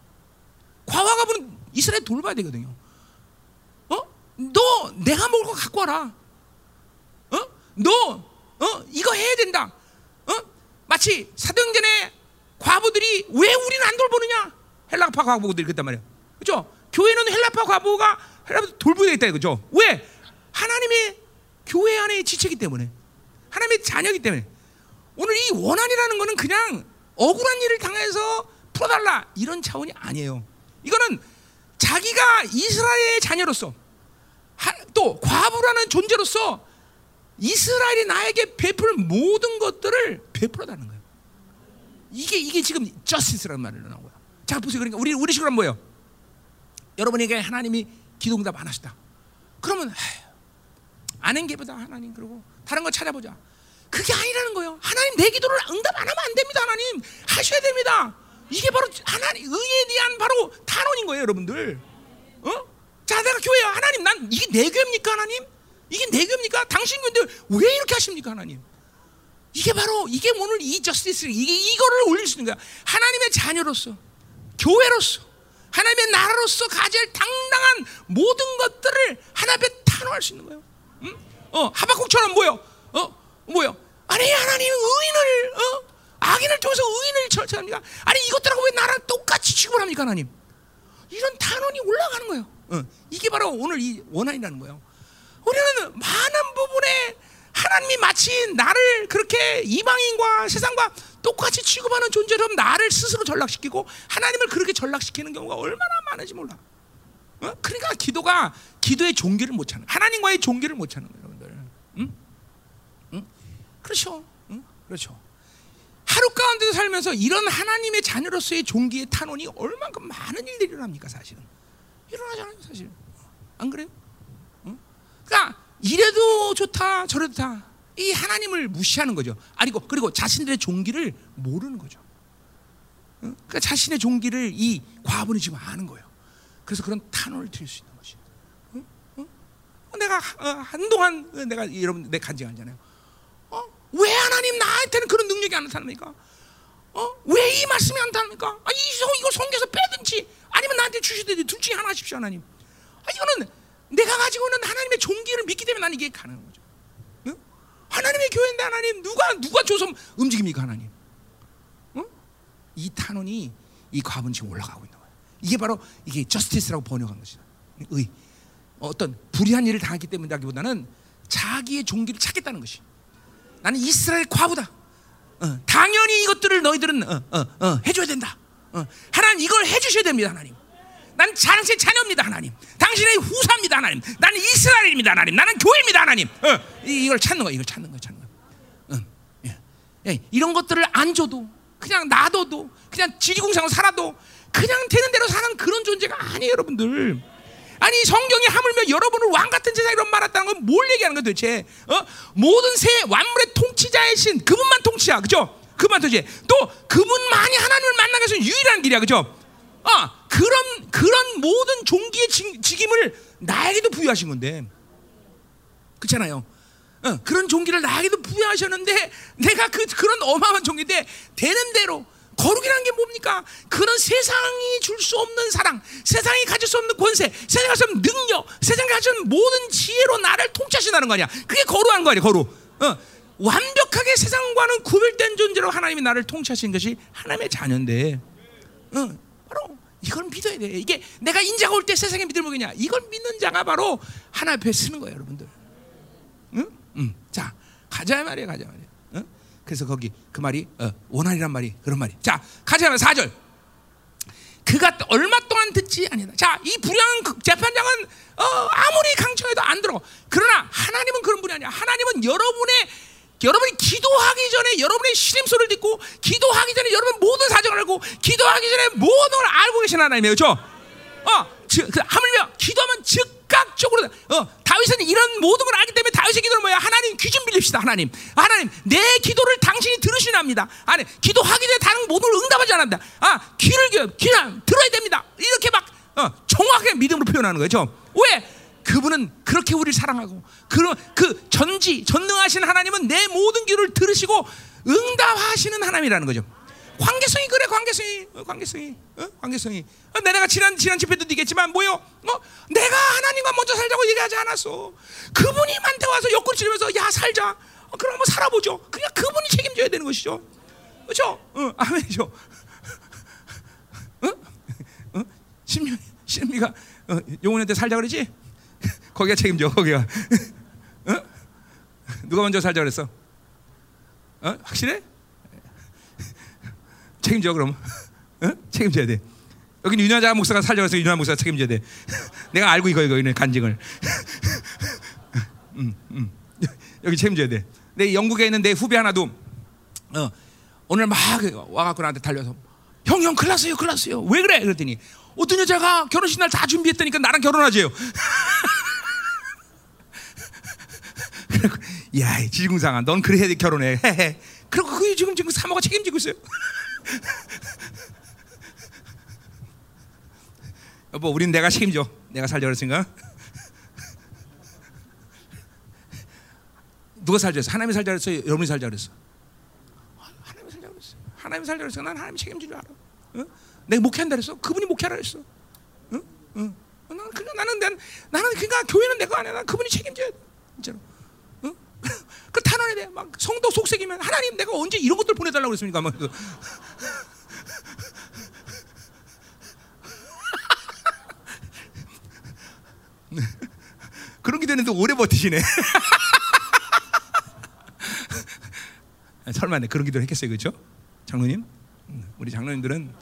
과와 가부는 이스라엘 돌봐야 되거든요. 어? 너 내가 먹을 거 갖고 와라. 어? 너 어? 이거 해야 된다. 마치 사도행전에 과부들이 왜 우리는 안 돌보느냐? 헬라파 과부들이 그랬단 말이야. 그죠? 교회는 헬라파 과부가 헬라파 돌보야 되겠다 그죠? 왜? 하나님의 교회 안에 지체기 때문에 하나님의 자녀기 때문에 오늘 이 원한이라는 거는 그냥 억울한 일을 당해서 풀어달라 이런 차원이 아니에요. 이거는 자기가 이스라엘의 자녀로서 또 과부라는 존재로서 이스라엘이 나에게 베풀 모든 것들을 베풀어다는 거예요. 이게 이게 지금 justice라는 말을 나온 거야. 자 보세요. 그러니까 우리 우리 식으로 뭐예요? 여러분에게 하나님이 기도응답 안 하시다. 그러면 아는 게 보다 하나님 그러고 다른 거 찾아보자. 그게 아니라는 거예요. 하나님 내 기도를 응답 안 하면 안 됩니다. 하나님 하셔야 됩니다. 이게 바로 하나님 의에 대한 바로 탄원인 거예요, 여러분들. 어? 자, 내가 교회야. 하나님, 난 이게 내 교회입니까, 하나님? 이게 내 겁니까? 당신 근데 왜 이렇게 하십니까, 하나님? 이게 바로 이게 오늘 이 저스티스 이게 이거를 올릴 수 있는 거야. 하나님의 자녀로서, 교회로서, 하나님의 나라로서 가질 당당한 모든 것들을 하나님 앞에 탄호할 수 있는 거예요. 응? 어, 하박국처럼 뭐요? 어, 뭐요? 아니 하나님 의인을 어? 악인을 통해서 의인을 처치합니까? 아니 이것들하고 왜 나랑 똑같이 취급을 합니까, 하나님? 이런 탄원이 올라가는 거예요. 어, 이게 바로 오늘 이 원한이라는 거예요. 우리는 많은 부분에 하나님이 마치 나를 그렇게 이방인과 세상과 똑같이 취급하는 존재로 나를 스스로 전락시키고 하나님을 그렇게 전락시키는 경우가 얼마나 많은지 몰라. 어? 그러니까 기도가 기도의 종기를 못 찾는 하나님과의 종기를 못 찾는 거예요, 여러분들. 응? 응? 그렇죠. 응? 그렇죠. 하루 가운데서 살면서 이런 하나님의 자녀로서의 종기의 탄원이 얼만큼 많은 일들이 일어납니까, 사실은? 일어나잖아요, 사실. 안 그래요? 그러니까 이래도 좋다 저래도 좋다 이 하나님을 무시하는 거죠. 아니고 그리고 자신들의 종기를 모르는 거죠. 그러니까 자신의 종기를 이 과분이 지금 아는 거예요. 그래서 그런 탄원을 드릴 수 있는 것이. 내가 어, 한동안 내가 여러분 내 간증하잖아요. 어? 왜 하나님 나한테는 그런 능력이 안 나타납니까? 어? 왜 이 말씀이 안 나타납니까? 아, 이 이거 성경에서 빼든지 아니면 나한테 주시든지 둘 중에 하나 하십시오 하나님. 아, 이거는 내가 가지고 있는 하나님의 종기를 믿기 때문에 나는 이게 가능한 거죠. 응? 하나님의 교회인데 하나님 누가 누가 줘서 움직입니까 하나님? 응? 이 탄원이 이 과분 지금 올라가고 있는 거예요. 이게 바로 이게 저스티스라고 번역한 것이다. 의 어떤 불의한 일을 당했기 때문이라기보다는 자기의 종기를 찾겠다는 것이. 나는 이스라엘 과부다. 어, 당연히 이것들을 너희들은 어, 어, 어, 해줘야 된다. 어, 하나님 이걸 해주셔야 됩니다, 하나님. 난 당신의 자녀입니다, 하나님. 당신의 후사입니다, 하나님. 나는 이스라엘입니다, 하나님. 나는 교회입니다, 하나님. 어, 이, 이걸 찾는 거야, 이걸 찾는 거야, 찾는 거야. 응, 예. 예, 이런 것들을 안 줘도 그냥 놔둬도 그냥 지리공상으로 살아도 그냥 되는 대로 사는 그런 존재가 아니에요, 여러분들. 아니 성경이 하물며 여러분을 왕 같은 이런 말했다는 건 뭘 얘기하는 거야 도대체? 어? 모든 새 완물의 통치자의 신 그분만 통치야, 그죠? 그분만 통치. 또 그분만이 하나님을 만나기 위해서 유일한 길이야, 그죠? 아 그런 그런 모든 종기의 직, 직임을 나에게도 부여하신 건데, 그렇잖아요. 어, 그런 종기를 나에게도 부여하셨는데 내가 그 그런 어마어마한 종기인데 되는 대로 거룩이라는 게 뭡니까? 그런 세상이 줄 수 없는 사랑, 세상이 가질 수 없는 권세, 세상이 가질 수 없는 능력, 세상이 가질 모든 지혜로 나를 통치하신다는 거 아니야? 그게 거룩한 거 아니야, 거룩. 어, 완벽하게 세상과는 구별된 존재로 하나님이 나를 통치하신 것이 하나님의 자녀인데, 어, 바로 이걸 믿어야 돼. 이게 내가 인자가 올 때 세상에 믿을 뭐겠냐? 이걸 믿는 자가 바로 하나님 앞에 쓰는 거예요, 여러분들. 응? 응. 자, 가자 말이야, 가자 말이야. 응? 그래서 거기 그 말이 어, 원한이란 말이 그런 말이. 자, 가자 말 4절. 그가 얼마 동안 듣지 아니다. 자, 이 불량한 그 재판장은 어, 아무리 강청해도 안 들어. 그러나 하나님은 그런 분이 아니야. 하나님은 여러분의 여러분이 기도하기 전에 여러분의 신임 소리를 듣고 기도하기 전에 여러분 모든 사정을 알고 기도하기 전에 모든 걸 알고 계신 하나님이에요. 그렇죠? 어, 즉, 그, 하물며 기도하면 즉각적으로 어, 다윗은 이런 모든 걸 알기 때문에 다윗의 기도는 뭐야? 하나님 귀 좀 빌립시다. 하나님, 하나님 내 기도를 당신이 들으시납니다. 아니 기도하기 전에 다른 모든 걸 응답하지 않는다. 아 귀를 귀 귀를 들어야 됩니다. 이렇게 막 어, 정확하게 믿음으로 표현하는 거죠. 왜? 그분은 그렇게 우리를 사랑하고 그런 그 전지 전능하신 하나님은 내 모든 귀를 들으시고 응답하시는 하나님이라는 거죠. 관계성이 그래 관계성이 어, 관계성이 어? 관계성이 어, 내가 지난 지난 집회도 얘기했지만 뭐요? 어? 내가 하나님과 먼저 살자고 얘기하지 않았어. 그분이 만테 와서 옆구리 찌르면서 야 살자. 어, 그럼 한번 살아보죠. 그냥 그분이 책임져야 되는 것이죠. 그렇죠? 어, 아멘이죠. 어? 어? 신미 신미가 어, 용훈한테 살자 그러지? 거기가 책임져 거기가. 어? 누가 먼저 살자 그랬어? 어? 확실해? 책임져 그럼 어? 책임져야 돼. 여기는 윤여자 목사가 살려서 윤여자 목사가 책임져야 돼. 내가 알고 이거 이거 이는 간증을. 음, 음. 여기 책임져야 돼. 내 영국에 있는 내 후배 하나도 어, 오늘 막 와갖고 나한테 달려서 형, 형, 큰일 났어요. 왜 그래? 그랬더니 어떤 여자가 결혼식 날 다 준비했다니까 나랑 결혼하재요. 야, 지중상아, 넌 그래야 돼, 결혼해. 그리고 그 지금 지금 사모가 책임지고 있어요. 여보, 우린 내가 책임져. 내가 살자 그랬으니까. 누가 살자 그랬어? 하나님이 살자 그랬어? 여러분이 살자 그랬어? 하나님이 살자 그랬어. 하나님이 살자 그랬어. 난 하나님 책임질 줄 알아. 어? 내가 목회한다 그랬어. 그분이 목회하라 그랬어. 응? 응. 나는 그냥 나는 난, 나는 그러니까 교회는 내가 아니야. 난 그분이 책임져야 돼. 진짜로. 응? 그 탄원에 대해 막 성도 속색이면 하나님 내가 언제 이런 것들 보내달라고 그랬습니까? 막 그. 그런 기도했는데 오래 버티시네. 설마 내 그런 기도를 했겠어요, 그렇죠? 장로님? 우리 장로님들은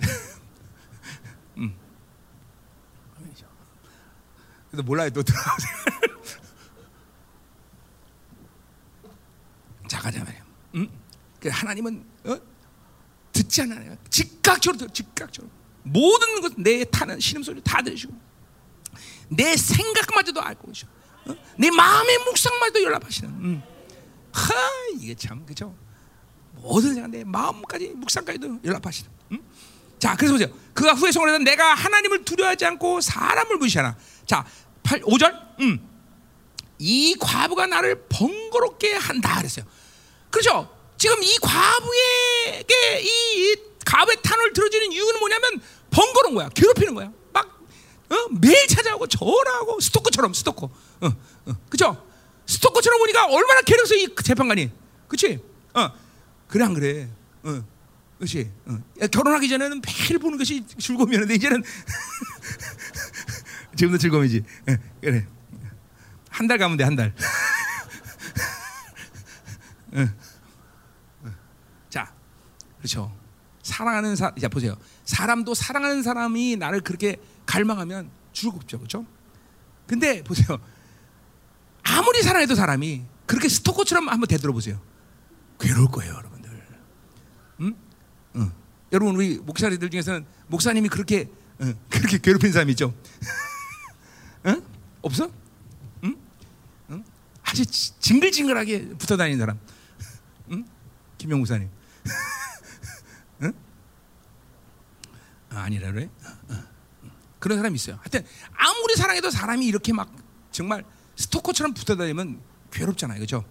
음. 그래도 몰라요 또 들어가세요. 자 가자 말이야. 음? 그 하나님은 어? 듣지 않아요. 즉각적으로 즉각적으로 모든 것 내 타는 신음 소리 다 들으시고 내 생각마저도 알고 계셔. 어? 내 마음의 묵상마저도 연락하시는. 음. 하 이게 참 그죠. 모든 생각 내 마음까지 묵상까지도 연락하시는. 음? 자 그래서 보세요. 그가 후에 성을 해서 내가 하나님을 두려워하지 않고 사람을 무시하나. 자 8, 5절. 음. 이 과부가 나를 번거롭게 한다 그랬어요. 그렇죠? 지금 이 과부에게 이 과부의 탄을 들어주는 이유는 뭐냐면 번거로운 거야. 괴롭히는 거야. 막 어? 매일 찾아오고 전화하고 스토커처럼 스토커. 어, 어. 그죠? 스토커처럼 오니까 얼마나 괴로워서 이 재판관이. 그치? 어. 그래, 안 그래? 어. 그치? 어. 야, 결혼하기 전에는 매일 보는 것이 즐거움이었는데, 이제는 지금도 즐거움이지. 예, 그래. 한 달 가면 돼, 한 달. 예. 자, 그렇죠. 사랑하는 사, 자 보세요. 사람도 사랑하는 사람이 나를 그렇게 갈망하면 즐겁죠, 그렇죠? 근데 보세요. 아무리 사랑해도 사람이 그렇게 스토커처럼 한번 되돌아 보세요. 괴로울 거예요, 여러분들. 응? 응. 여러분 우리 목사님들 중에서는 목사님이 그렇게 응, 그렇게 괴롭힌 사람 있죠? 응? 없어? 응? 응? 아주 지- 징글징글하게 붙어 다니는 사람. 응? 김영 목사님. 응? 아, 아니라 그래? 어, 어. 그런 사람이 있어요. 하여튼 아무리 사랑해도 사람이 이렇게 막 정말 스토커처럼 붙어 다니면 괴롭잖아요, 그렇죠?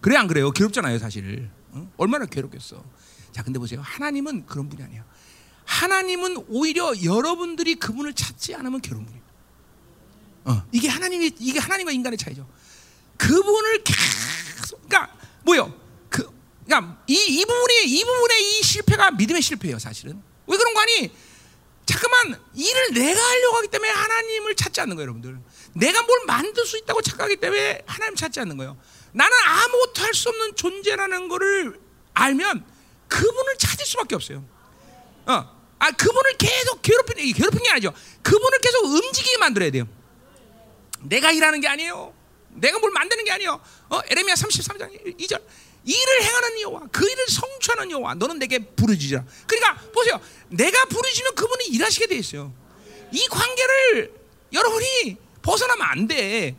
그래 안 그래요? 괴롭잖아요, 사실. 응? 얼마나 괴롭겠어. 자, 근데 보세요. 하나님은 그런 분이 아니에요. 하나님은 오히려 여러분들이 그분을 찾지 않으면 괴로운 분이에요. 어, 이게 하나님이 이게 하나님과 인간의 차이죠. 그분을 계속 그러니까 뭐요? 그 그러니까 이, 이 부분이 이 부분의 이 실패가 믿음의 실패예요, 사실은. 왜 그런 거 아니? 잠깐만 일을 내가 하려고 하기 때문에 하나님을 찾지 않는 거예요, 여러분들. 내가 뭘 만들 수 있다고 착각하기 때문에 하나님 찾지 않는 거예요. 나는 아무것도 할 수 없는 존재라는 거를 알면 그분을 찾을 수밖에 없어요. 어, 아 그분을 계속 괴롭히는 괴롭히는 게 아니죠. 그분을 계속 움직이게 만들어야 돼요. 내가 일하는 게 아니에요. 내가 뭘 만드는 게 아니에요. 어, 에레미야 33장 2절. 일을 행하는 여호와, 그 일을 성취하는 여호와, 너는 내게 부르짖으라. 그러니까 보세요. 내가 부르짖으면 그분이 일하시게 돼 있어요. 이 관계를 여러분이 벗어나면 안 돼.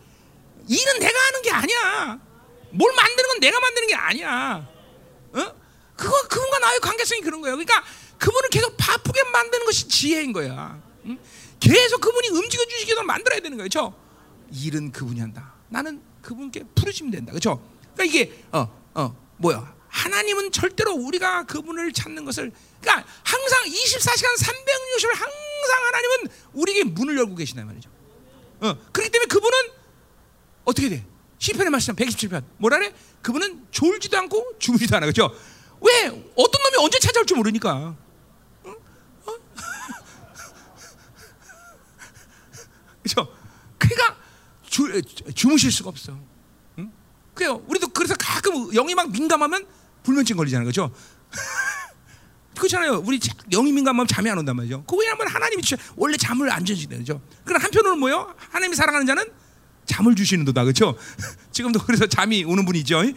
일은 내가 하는 게 아니야. 뭘 만드는 건 내가 만드는 게 아니야. 어? 그거 그분과 나의 관계성이 그런 거예요. 그러니까 그분을 계속 바쁘게 만드는 것이 지혜인 거야. 응? 계속 그분이 움직여 주시게 만들어야 되는 거예요. 그렇죠? 일은 그분이 한다. 나는 그분께 부르시면 된다. 그렇죠? 그러니까 이게 어, 어, 뭐야? 하나님은 절대로 우리가 그분을 찾는 것을 그러니까 항상 24시간 360일 항상 하나님은 우리에게 문을 열고 계시단 말이죠. 어, 그렇기 때문에 그분은 어떻게 돼? 시편의 말씀 127편 뭐라 그래? 그분은 졸지도 않고 주무지도 않아. 그렇죠? 왜? 어떤 놈이 언제 찾아올 줄 모르니까. 응? 어? 그렇죠? 그러니까 주, 주무실 수가 없어. 응? 그래요. 우리도 그래서 가끔 영이 막 민감하면 불면증 걸리잖아요. 그렇죠? 그렇잖아요. 우리 자- 영이 민감하면 잠이 안 온단 말이죠. 그 왜냐하면 하나님이 원래 잠을 안 주시는 거죠. 그럼 한편으로는 뭐요? 하나님이 사랑하는 자는 잠을 주시는 도다. 그렇죠? 지금도 그래서 잠이 오는 분이죠.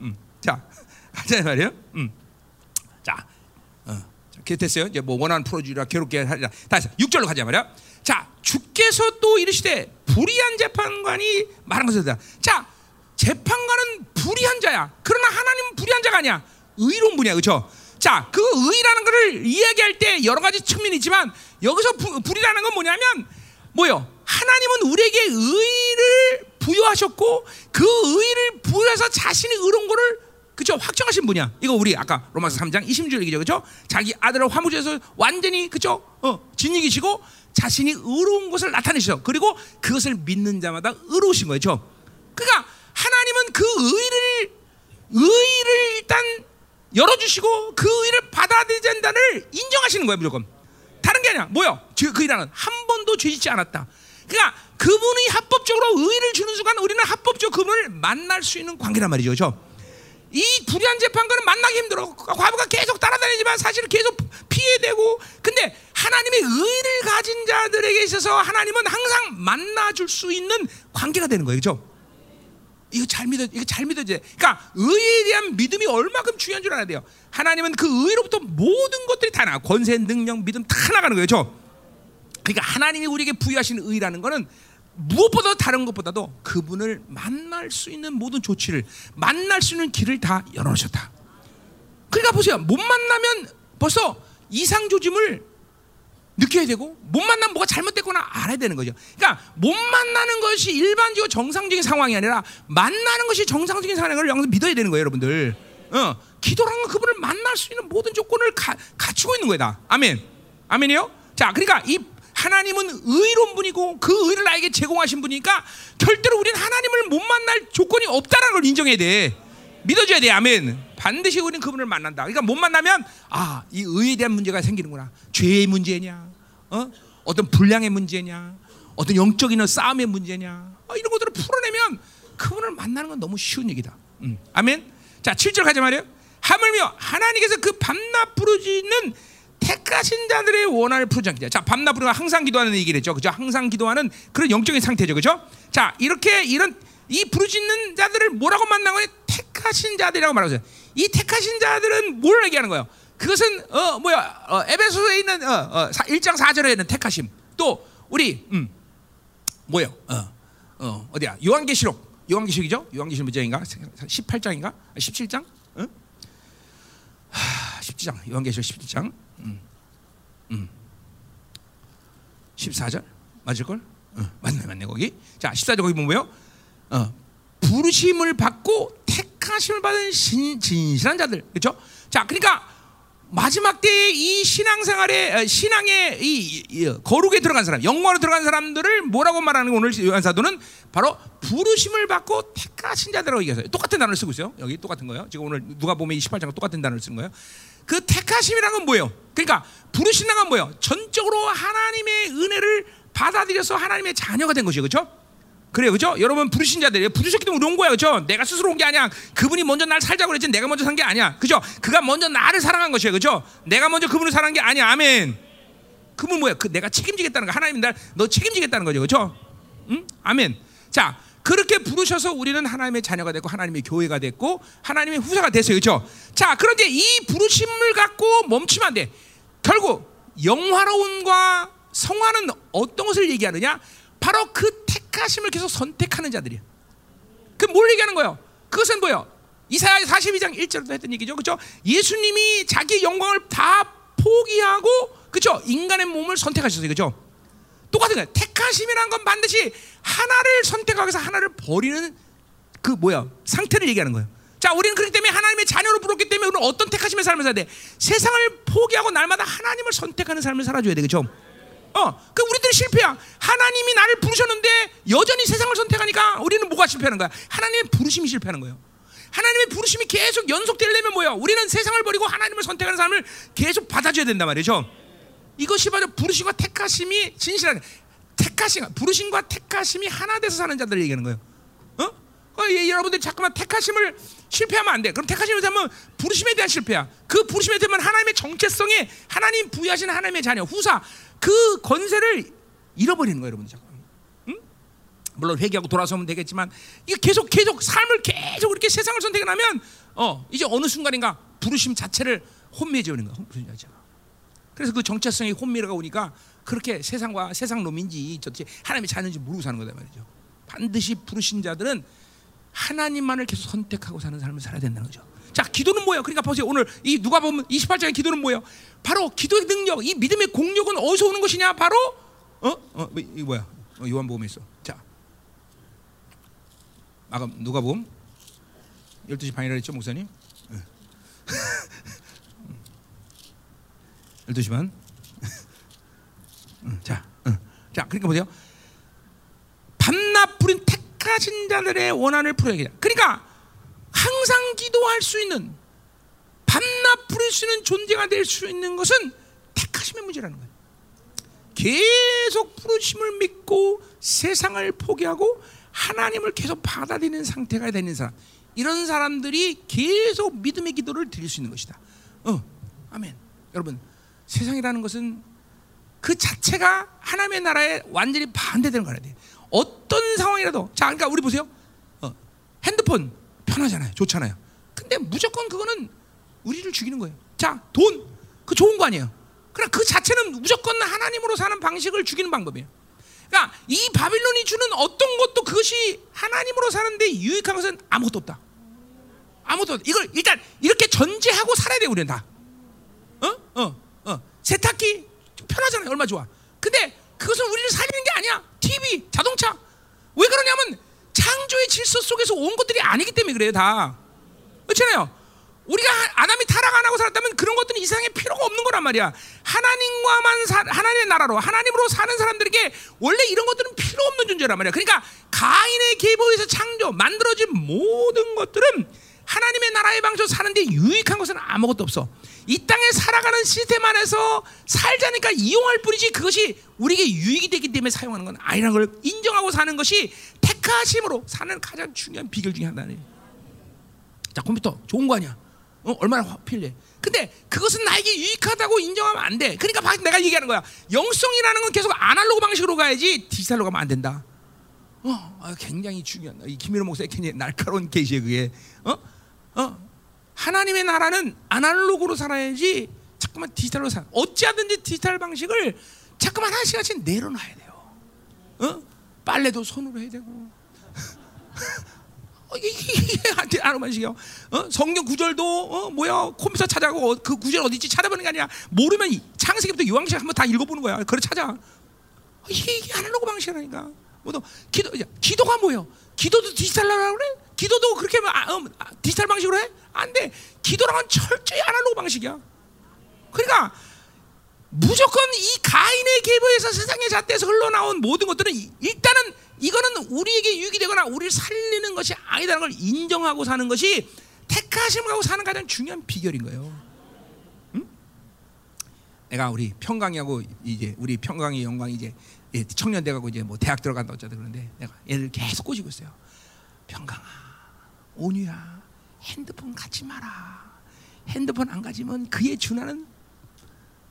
음, 자, 하자 말이에요. 음. 자, 어, 됐어요. 이제 뭐 원하는 풀어주리라 괴롭게 하리라. 다시 6절로 가자 말이야. 자, 주께서 또 이르시되 불의한 재판관이 말한 것이다. 자, 재판관은 불의한 자야. 그러나 하나님은 불의한 자가 아니야. 의로운 분이야, 그렇죠? 자, 그 의라는 것을 이야기할 때 여러 가지 측면이 있지만 여기서 부, 불이라는 건 뭐냐면 뭐요? 하나님은 우리에게 의를 부여하셨고 그 의를 부여해서 자신이 의로운 거를 그죠 확정하신 분이야. 이거 우리 아까 로마서 3장 26절 얘기죠, 그죠? 자기 아들을 화무지에서 완전히 그죠? 어, 진이기시고 자신이 의로운 것을 나타내셔. 그리고 그것을 믿는 자마다 의로우신 거죠. 그러니까 하나님은 그 의를 의를 일단 열어주시고 그 의를 받아들여야 된다를 인정하시는 거예요, 무조건. 다른 게 아니야. 뭐요? 그 의라는 한 번도 죄짓지 않았다. 그러니까 그분이 합법적으로 의를 주는 순간 우리는 합법적으로 그분을 만날 수 있는 관계란 말이죠, 그렇죠? 이 불의한 재판관은 만나기 힘들어. 과부가 계속 따라다니지만 사실 계속 피해되고. 근데 하나님의 의를 가진 자들에게 있어서 하나님은 항상 만나줄 수 있는 관계가 되는 거예요, 그렇죠? 이거 잘 믿어, 이거 잘 믿어져. 그러니까 의에 대한 믿음이 얼마큼 중요한 줄 알아야 돼요. 하나님은 그 의로부터 모든 것들이 다 나, 권세, 능력, 믿음 다 나가는 거예요, 그렇죠? 그러니까 하나님이 우리에게 부여하신 의라는 것은 무엇보다 다른 것보다도 그분을 만날 수 있는 모든 조치를 만날 수 있는 길을 다 열어놓으셨다. 그러니까 보세요, 못 만나면 벌써 이상 조짐을 느껴야 되고 못 만나면 뭐가 잘못됐거나 알아야 되는 거죠. 그러니까 못 만나는 것이 일반적이고 정상적인 상황이 아니라 만나는 것이 정상적인 상황을 여기서 믿어야 되는 거예요, 여러분들. 어, 기도라는 건 그분을 만날 수 있는 모든 조건을 가, 갖추고 있는 거다. 아멘. 아멘이요? 자, 그러니까 이 하나님은 의로운 분이고 그 의를 나에게 제공하신 분이니까 절대로 우리는 하나님을 못 만날 조건이 없다라는 걸 인정해야 돼. 믿어줘야 돼. 아멘. 반드시 우리는 그분을 만난다. 그러니까 못 만나면 아, 이 의에 대한 문제가 생기는구나. 죄의 문제냐? 어? 어떤 분량의 문제냐? 어떤 영적인 싸움의 문제냐? 어, 이런 것들을 풀어내면 그분을 만나는 건 너무 쉬운 얘기다. 음. 아멘. 자, 7절 가자 말이에요. 하물며 하나님께서 그 밤낮 부르짖는 택하신 자들의 원한을 않게. 자, 밤낮 부르는 항상 기도하는 얘기겠죠. 그죠? 항상 기도하는 그런 영적인 상태죠. 그죠? 자, 이렇게 이런 이 부르짖는 자들을 뭐라고 만난 거냐? 택하신 자들이라고 말하죠. 이 택하신 자들은 뭘 얘기하는 거예요? 그것은 어 뭐야? 어, 에베소서에 있는 어, 어 1장 4절에 있는 택하심. 또 우리 음 뭐요? 어, 어 어디야? 요한계시록. 요한계시록이죠? 요한계시록 몇 장인가? 18장인가? 17장? 응? 하, 17장. 요한계시록 17장. 음. 음. 14절. 맞을 걸? 어, 맞네, 맞네 거기. 자, 14절 거기 보면? 어, 부르심을 받고 택하심을 받은 신, 진실한 자들. 그렇죠? 자, 그러니까 마지막 때에 이 신앙생활에 어, 신앙의 이, 이, 거룩에 들어간 사람, 영광으로 들어간 사람들을 뭐라고 말하는 오늘 요한 사도는 바로 부르심을 받고 택하신 자들이라고 얘기했어요. 똑같은 단어를 쓰고 있어요. 여기 똑같은 거예요. 지금 오늘 누가 보면 28장 똑같은 단어를 쓰는 거예요. 그 택하심이란 건 뭐예요? 그러니까 부르신다는 건 뭐예요? 전적으로 하나님의 은혜를 받아들여서 하나님의 자녀가 된 것이죠. 그렇죠? 그래요, 그죠? 여러분 부르신 자들, 부르셨기 때문에 온 거야, 그죠? 내가 스스로 온 게 아니야. 그분이 먼저 날 살자고 그랬지, 내가 먼저 산 게 아니야, 그죠? 그가 먼저 나를 사랑한 것이야, 그죠? 내가 먼저 그분을 사랑한 게 아니야, 아멘. 그분 뭐야? 그 내가 책임지겠다는 거, 하나님 날너 책임지겠다는 거죠, 그죠? 응? 아멘. 자, 그렇게 부르셔서 우리는 하나님의 자녀가 됐고 하나님의 교회가 됐고 하나님의 후사가 됐어요, 그죠? 자, 그런데 이 부르심을 갖고 멈추면 안 돼. 결국 영화로움과 성화는 어떤 것을 얘기하느냐? 바로 그 택하심을 계속 선택하는 자들이에요. 그뭘 얘기하는 거예요? 그것은 뭐예요? 이사야 42장 1절도 했던 얘기죠. 그렇죠? 예수님이 자기 영광을 다 포기하고 그렇죠? 인간의 몸을 선택하셨어요. 그렇죠? 똑같은 거예요. 택하심이라는 건 반드시 하나를 선택하기 위해서 하나를 버리는 그 뭐야? 상태를 얘기하는 거예요. 자, 우리는 그렇기 때문에 하나님의 자녀로 부르기 때문에 우리는 어떤 택하심의 삶을 살아야 돼? 세상을 포기하고 날마다 하나님을 선택하는 삶을 살아줘야 돼. 그렇죠? 어, 그 우리들이 실패야. 하나님이 나를 부르셨는데 여전히 세상을 선택하니까 우리는 뭐가 실패하는 거야? 하나님의 부르심이 실패하는 거예요. 하나님의 부르심이 계속 연속되려면 뭐야? 우리는 세상을 버리고 하나님을 선택하는 삶을 계속 받아줘야 된단 말이죠. 이것이 바로 부르심과 택하심이 진실한 택하심, 부르심과 택하심이 하나 돼서 사는 자들 얘기하는 거예요. 어? 어 여러분들 자꾸만 택하심을 실패하면 안 돼. 그럼 택하심을 되면 부르심에 대한 실패야. 그 부르심에 되면 하나님의 정체성에 하나님 부여하신 하나님의 자녀, 후사 그 권세를 잃어버리는 거예요, 여러분들. 응? 물론 회개하고 돌아서면 되겠지만 이게 계속 계속 삶을 계속 이렇게 세상을 선택하면 어 이제 어느 순간인가 부르심 자체를 혼미해져 버리는 거야. 그래서 그 정체성이 혼미가 오니까 그렇게 세상과 세상 놈인지 저체 하나님의 자녀인지 모르고 사는 거다 말이죠. 반드시 부르신 자들은 하나님만을 계속 선택하고 사는 삶을 살아야 된다는 거죠. 자, 기도는 뭐예요? 그러니까 보세요. 오늘 이 누가 보면 28장의 기도는 뭐예요? 바로 기도의 능력, 이 믿음의 공력은 어디서 오는 것이냐? 바로 어? 어, 뭐, 이 뭐야? 어, 요한복음에 있어. 자. 아까 누가 보면 12시 반이라 했죠, 목사님? 12시 반. 자, 자, 그러니까 보세요. 밤낮 부린 택하신 자들의 원한을 풀어야 그러니까 항상 기도할 수 있는 밤낮 부릴 수 있는 존재가 될 수 있는 것은 택하심의 문제라는 거예요. 계속 부르심을 믿고 세상을 포기하고 하나님을 계속 받아들이는 상태가 되는 사람 이런 사람들이 계속 믿음의 기도를 드릴 수 있는 것이다. 어, 아멘. 여러분 세상이라는 것은 그 자체가 하나님의 나라에 완전히 반대되는 거야 돼. 어떤 상황이라도 자, 그러니까 우리 보세요. 어, 핸드폰 편하잖아요, 좋잖아요. 근데 무조건 그거는 우리를 죽이는 거예요. 자, 돈, 그 좋은 거 아니에요. 그러나 그 자체는 무조건 하나님으로 사는 방식을 죽이는 방법이에요. 그러니까 이 바빌론이 주는 어떤 것도 그것이 하나님으로 사는데 유익한 것은 아무것도 없다. 아무것도 없다. 이걸 일단 이렇게 전제하고 살아야 돼 우리는 다. 어? 어? 어? 세탁기 편하잖아요. 얼마 좋아. 근데 그것은 우리를 살리는 게 아니야. TV, 자동차. 왜 그러냐면 창조의 질서 속에서 온 것들이 아니기 때문에 그래요, 다. 그렇잖아요. 우리가 하- 아담이 타락 안 하고 살았다면 그런 것들은 이 세상에 필요가 없는 거란 말이야. 하나님과만 사, 하나님의 나라로 하나님으로 사는 사람들에게 원래 이런 것들은 필요 없는 존재란 말이야. 그러니까 가인의 계보에서 창조 만들어진 모든 것들은 하나님의 나라의 방식으로 사는데 유익한 것은 아무것도 없어. 이 땅에 살아가는 시스템 안에서 살자니까 이용할 뿐이지 그것이 우리에게 유익이 되기 때문에 사용하는 건 아니라는 걸 인정하고 사는 것이 택하심으로 사는 가장 중요한 비결 중에 하나예요. 자 컴퓨터 좋은 거 아니야? 어, 얼마나 화- 필요해? 근데 그것은 나에게 유익하다고 인정하면 안 돼. 그러니까 바- 내가 얘기하는 거야. 영성이라는 건 계속 아날로그 방식으로 가야지 디지털로 가면 안 된다. 어, 아, 굉장히 중요한 이 김일호 목사의 굉장히 날카로운 계시에 그게 어, 어, 하나님의 나라는 아날로그로 살아야지. 자꾸만 디지털로 살. 어찌하든지 디지털 방식을 자꾸만 하나씩 하나씩 내려놔야 돼요. 어? 빨래도 손으로 해야 되고. 어, 이게 방식이요. 어? 성경 구절도 어? 뭐야 컴퓨터 찾아고 그 구절 어디 있지 찾아보는 게 아니야. 모르면 이- 창세기부터 요한시 한번 다 읽어보는 거야. 그래 찾아. 어, 이게 이게 아날로그 방식이라니까. 뭐도 기도 야, 기도가 뭐예요? 기도도 디지털로 하라 그래? 기도도 그렇게 뭐, 아, 어, 아, 디지털 방식으로 해? 안 돼. 기도랑은 철저히 아날로그 방식이야. 그러니까 무조건 이 가인의 계보에서 세상의 잣대에서 흘러나온 모든 것들은 이- 일단은 이거는 우리에게 유익이 되거나 우리를 살리는 것이 아니다는 걸 인정하고 사는 것이 택하심을 하고 사는 가장 중요한 비결인 거예요. 응? 내가 우리 평강이하고 이제 우리 평강이 영광이 이제 예, 청년 돼가고 이제 뭐 대학 들어간다 어쩌다 그러는데 내가 얘를 계속 꼬시고 있어요. 평강아, 온유야, 핸드폰 갖지 마라. 핸드폰 안 가지면 그의 준하는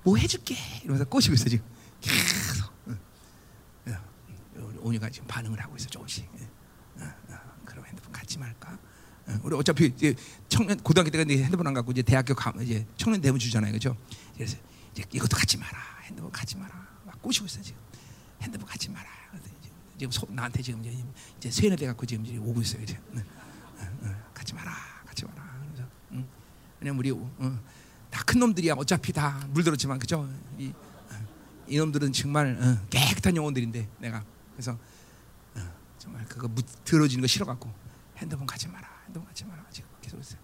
뭐 해줄게. 이러면서 꼬시고 있어 지금. 계속. 온유가 지금 반응을 하고 있어 조금씩. 그럼 핸드폰 갖지 말까? 응. 우리 어차피 이제 청년 고등학교 때가 이제 핸드폰 안 갖고 이제 대학교 가면 이제 청년 대문 주잖아요. 그죠? 그래서 이제 이것도 갖지 마라. 핸드폰 갖지 마라. 막 꼬시고 있어 지금. 핸드폰 갖지 마라. 지금 소, 나한테 지금 이제, 이제 세뇌 돼 갖고 지금 오고 있어요 이제 응. 응, 응. 갖지 마라 갖지 마라 그래서 응. 왜냐면 우리 응. 다큰 놈들이야 어차피 다 물들었지만 그죠? 이, 이 놈들은 정말 어, 깨끗한 영혼들인데 내가 그래서 어, 정말 그거 무, 들어지는 거 싫어갖고 핸드폰 가지 마라 핸드폰 가지 마라 지금 계속 있어요.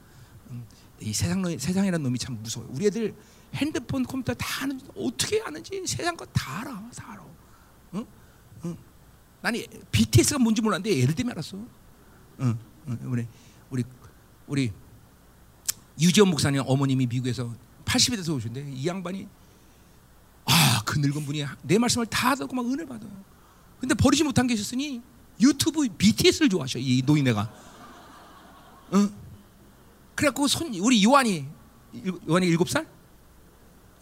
음, 이 세상 놈 세상이라는 놈이 참 무서워요. 우리 애들 핸드폰 컴퓨터 다 아는 어떻게 아는지 세상 거 다 알아 다 알아. 응? 응. 나는 BTS가 뭔지 몰랐는데 애들 때문에 알았어. 응, 응. 우리 우리 우리 유지원 목사님 어머님이 미국에서 80이 돼서 오셨는데 이 양반이 아 그 늙은 분이 내 말씀을 다 듣고 막 은혜 받아요. 근데 버리지 못한 게 있었으니 유튜브 BTS를 좋아하셔 이 노인네가. 응. 그래갖고 손 우리 요한이 일- 요한이 일곱 살,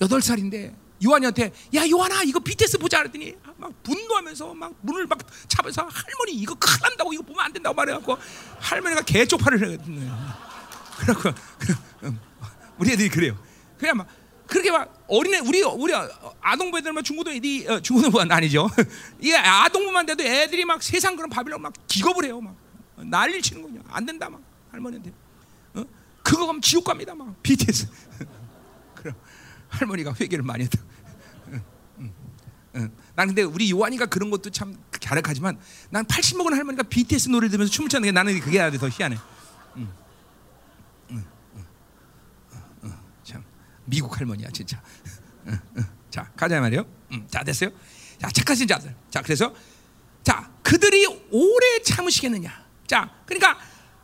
여덟 살인데 요한이한테 야 요한아 이거 BTS 보자 그랬더니 막 분노하면서 막 문을 막 잡아서 할머니 이거 큰일 난다고 이거 보면 안 된다고 말해갖고 할머니가 개쪽팔을 했거든요. 그래갖고 음, 우리 애들이 그래요. 그냥 막 그렇게 막 어린애 우리 우리 아동부 애들만 중고등 애들이 어, 중고등부는 아니죠. 이게 아동부만 돼도 애들이 막 세상 그런 바빌론 막 기겁을 해요. 막 난리 치는 거냐. 안 된다 막 할머니한테. 어? 그거 가면 지옥 갑니다 막 BTS. 할머니가 회개를 많이 했다. 응, 응, 응. 난 근데 우리 요한이가 그런 것도 참 갸륵하지만 난 80 먹은 할머니가 BTS 노래 들으면서 춤을 추는 게 나는 그게 더 희한해. 참 미국 할머니야 진짜. 응, 응. 자 가자 말이요. 음, 자 됐어요. 자 착하신 자들. 자 그래서 자 그들이 오래 참으시겠느냐. 자 그러니까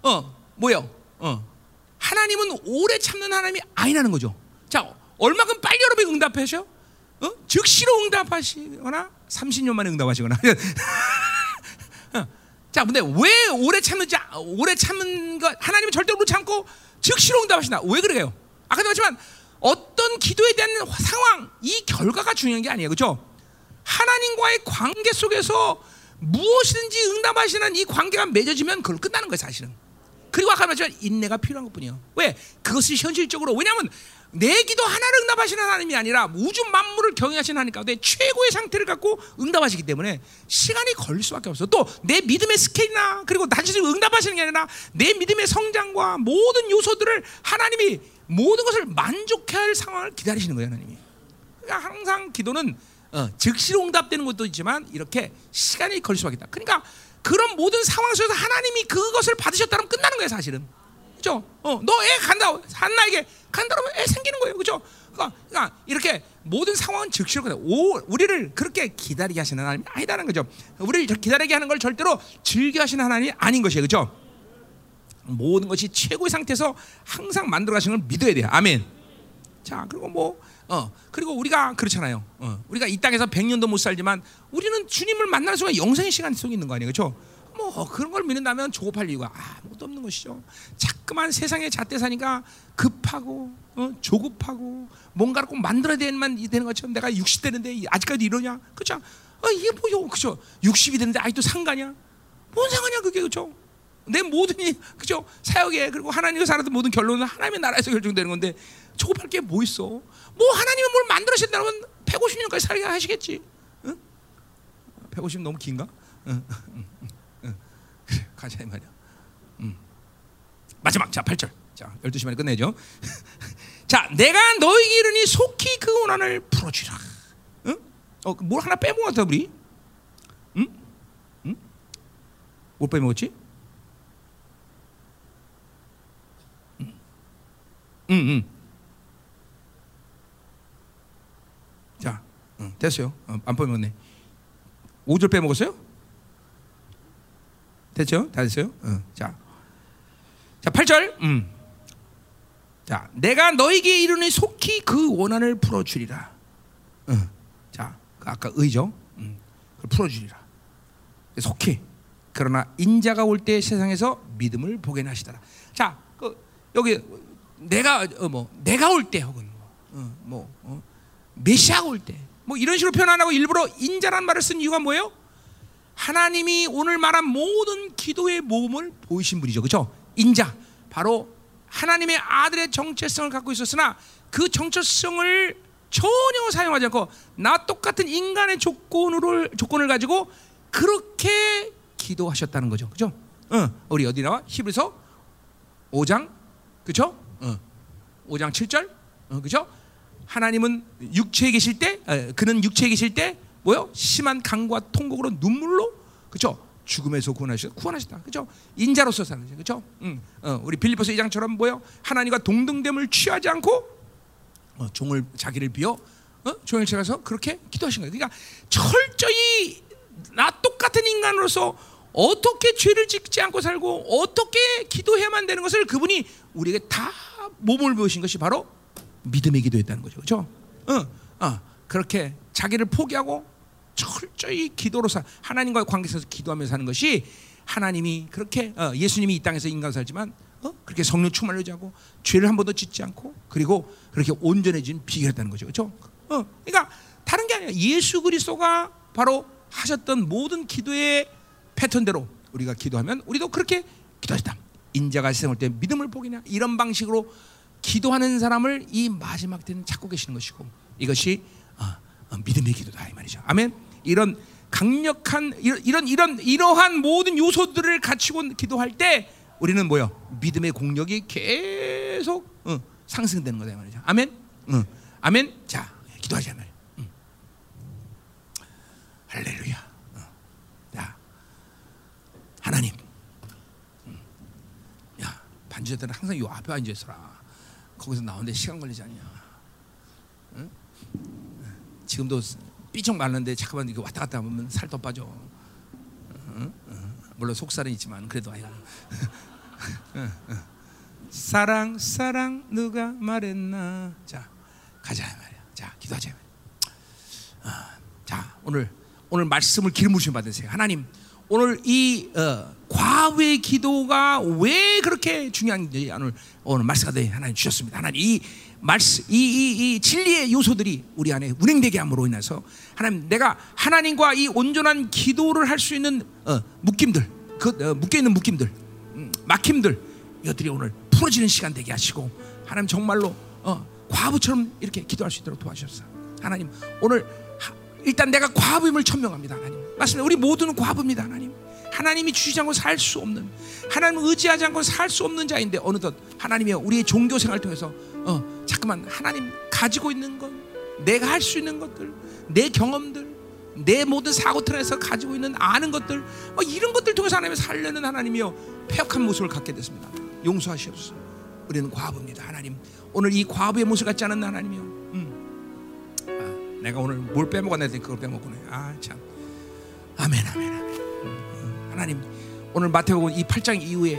어 뭐요? 어 하나님은 오래 참는 하나님이 아니라는 거죠. 자 얼마큼 빨리 여러분이 응답하셔? 어? 즉시로 응답하시거나 30년 만에 응답하시거나. 어. 자, 근데 왜 오래 참는지 아, 오래 참는 것 하나님은 절대로 못 참고 즉시로 응답하신다. 왜 그래요? 아까도 말했지만 어떤 기도에 대한 상황 이 결과가 중요한 게 아니에요, 그렇죠? 하나님과의 관계 속에서 무엇이든지 응답하시는 이 관계가 맺어지면 그걸 끝나는 거예요, 사실은. 그리고 아까 말했지만 인내가 필요한 것뿐이요. 왜? 그것이 현실적으로 왜냐하면 내 기도 하나를 응답하시는 하나님이 아니라 우주 만물을 경영하시는 하나님 가운데 최고의 상태를 갖고 응답하시기 때문에 시간이 걸릴 수밖에 없어. 또 내 믿음의 스케일이나 그리고 단지 응답하시는 게 아니라 내 믿음의 성장과 모든 요소들을 하나님이 모든 것을 만족해야 할 상황을 기다리시는 거예요, 하나님이. 그러니까 항상 기도는 어, 즉시로 응답되는 것도 있지만 이렇게 시간이 걸릴 수밖에 없다. 그러니까 그런 모든 상황 속에서 하나님이 그것을 받으셨다면 끝나는 거예요, 사실은. 그죠? 어, 너 애 간다. 한나에게 간다 그러면 애 생기는 거예요. 그죠? 그러니까, 그러니까 이렇게 모든 상황은 즉시로 그래. 오, 우리를 그렇게 기다리게 하시는 하나님이 아니다는 거죠. 우리를 기다리게 하는 걸 절대로 즐겨 하시는 하나님이 아닌 것이에요. 그죠? 모든 것이 최고의 상태에서 항상 만들어 가시는 걸 믿어야 돼요. 아멘. 자, 그리고 뭐 어, 그리고 우리가 그렇잖아요. 어, 우리가 이 땅에서 100년도 못 살지만 우리는 주님을 만나는 순간 영생의 시간 속에 있는 거 아니에요. 그렇죠? 뭐 어, 그런 걸 믿는다면 조급할 이유가 아무것도 없는 것이죠. 자꾸만 세상의 잣대 사니까 급하고 어, 조급하고 뭔가를 꼭 만들어야 되는 되는 것처럼 내가 60 되는데 아직까지 이러냐? 그렇죠? 어, 이게 뭐요? 그죠? 60이 되는데 아직도 상가냐? 뭔 상관이야 그게 그죠? 내 모든 이 그죠? 사역에 그리고 하나님과 살았던 모든 결론은 하나님의 나라에서 결정되는 건데 조급할 게 뭐 있어? 뭐 하나님은 뭘 만들으신다면 150년까지 살게 하시겠지. 응? 150 너무 긴가? 응, 가자 이 말이야. 음. 마지막 자 8절. 자 12시 만에 끝내죠. 자 내가 너에게 이르니 속히 그 원한을 풀어주라. 응? 어, 뭘 하나 빼먹었다 우리? 응? 응? 못 빼먹었지? 응, 응. 자, 응, 됐어요. 어, 안 빼먹네. 5절 빼먹었어요? 됐죠? 다 됐어요? 어, 자, 자 8절. 음. 자, 내가 너에게 이르니 속히 그 원한을 풀어 주리라. 어, 자, 그 아까 의죠? 음, 그걸 풀어 주리라. 속히. 그러나 인자가 올 때 세상에서 믿음을 보게 하시더라. 자, 그 여기 내가 어, 뭐 내가 올 때 혹은 뭐, 어, 뭐 어, 메시아가 올 때, 뭐 이런 식으로 표현 안 하고 일부러 인자란 말을 쓴 이유가 뭐예요? 하나님이 오늘 말한 모든 기도의 모험을 보이신 분이죠, 그렇죠? 인자, 바로 하나님의 아들의 정체성을 갖고 있었으나 그 정체성을 전혀 사용하지 않고 나 똑같은 인간의 조건으로 조건을 가지고 그렇게 기도하셨다는 거죠, 그렇죠? 어, 우리 어디 나와? 히브리서 5장, 그렇죠? 어, 5장 7절, 어, 그렇죠? 하나님은 육체에 계실 때, 에, 그는 육체에 계실 때 뭐요? 심한 강과 통곡으로 눈물로 그죠? 죽음에서 구원하셨 구원하셨다. 그죠? 인자로서 사는 거죠. 그죠? 응. 어, 우리 빌립보서 2장처럼 뭐요? 하나님과 동등됨을 취하지 않고 어, 종을 자기를 비어 어? 종을 채가서 그렇게 기도하신 거예요. 그러니까 철저히 나 똑같은 인간으로서 어떻게 죄를 짓지 않고 살고 어떻게 기도해야만 되는 것을 그분이 우리에게 다 몸을 보신 것이 바로 믿음의 기도였다는 거죠. 그렇죠? 어, 어, 그렇게 자기를 포기하고 철저히 기도로 사 하나님과의 관계 에서 기도하면서 사는 것이 하나님이 그렇게 어, 예수님이 이 땅에서 인간 살지만 어? 그렇게 성령 충만하지 않고 죄를 한 번도 짓지 않고 그리고 그렇게 온전해진 비결이었다는 거죠. 그렇죠? 어, 그러니까 다른 게 아니라 예수 그리스도가 바로 하셨던 모든 기도의 패턴대로 우리가 기도하면 우리도 그렇게 기도하셨다. 인자가 세상을 때 믿음을 보기냐 이런 방식으로 기도하는 사람을 이 마지막 때는 찾고 계시는 것이고 이것이 어, 어, 믿음의 기도다 이 말이죠. 아멘. 이런 강력한 이런 이런 이러한 모든 요소들을 갖추고 기도할 때 우리는 뭐요? 믿음의 공력이 계속 어, 상승되는 거다 이 말이죠. 아멘. 어, 아멘. 자, 기도하자 말이야. 음. 할렐루야. 어. 자, 하나님. 음. 야, 반주자들은 항상 요 앞에 앉아 있어라. 거기서 나오는데 시간 걸리지 않냐? 응? 지금도 삐쩍 말랐는데 잠깐만 이거 왔다 갔다 하면 살 더 빠져. 응? 응. 물론 속살은 있지만 그래도 아야. 사랑 사랑 누가 말했나? 자 가자 말이야. 자 기도하자. 아, 자 오늘 오늘 말씀을 부심 받으세요. 하나님 오늘 이 어, 과부의 기도가 왜 그렇게 중요한지 오늘 오늘 말씀하되 하나님 주셨습니다. 하나님 이 말씀 이, 이, 이 진리의 요소들이 우리 안에 운행되게 함으로 인해서 하나님 내가 하나님과 이 온전한 기도를 할 수 있는 어, 묶임들 그 어, 묶여 있는 묶임들 음, 막힘들 이것들이 오늘 풀어지는 시간 되게 하시고 하나님 정말로 어, 과부처럼 이렇게 기도할 수 있도록 도와주셨어. 하나님 오늘 하, 일단 내가 과부임을 천명합니다. 하나님 맞습니다. 우리 모두는 과부입니다. 하나님. 하나님이 주시지 않고 살 수 없는 하나님을 의지하지 않고 살 수 없는 자인데 어느덧 하나님이 우리의 종교 생활을 통해서 어 잠깐만 하나님 가지고 있는 것 내가 할 수 있는 것들 내 경험들 내 모든 사고 틀에서 가지고 있는 아는 것들 뭐 이런 것들 통해서 하나님을 살려는 하나님이요 폐역한 모습을 갖게 됐습니다. 용서하시옵소서. 우리는 과부입니다, 하나님. 오늘 이 과부의 모습 같지 않은 하나님이요. 음. 아, 내가 오늘 뭘 했더니 그걸 빼먹구나. 아 참. 아멘, 아멘, 아멘. 음, 하나님, 오늘 마태복음 이 8장 이후에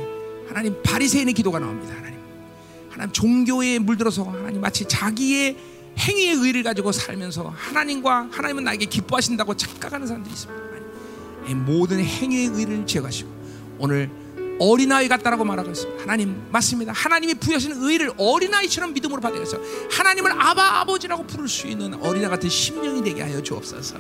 하나님 바리새인의 기도가 나옵니다, 하나님. 하나님 종교에 물들어서 하나님 마치 자기의 행위의 의를 가지고 살면서 하나님과 하나님은 나에게 기뻐하신다고 착각하는 사람들이 있습니다. 이 모든 행위의 의를 제거하시고 오늘 어린아이 같다라고 말하고 있습니다. 하나님 맞습니다. 하나님이 부여하신 의를 어린아이처럼 믿음으로 받아서 하나님을 아바 아버지라고 부를 수 있는 어린아 같은 심령이 되게 하여 주옵소서.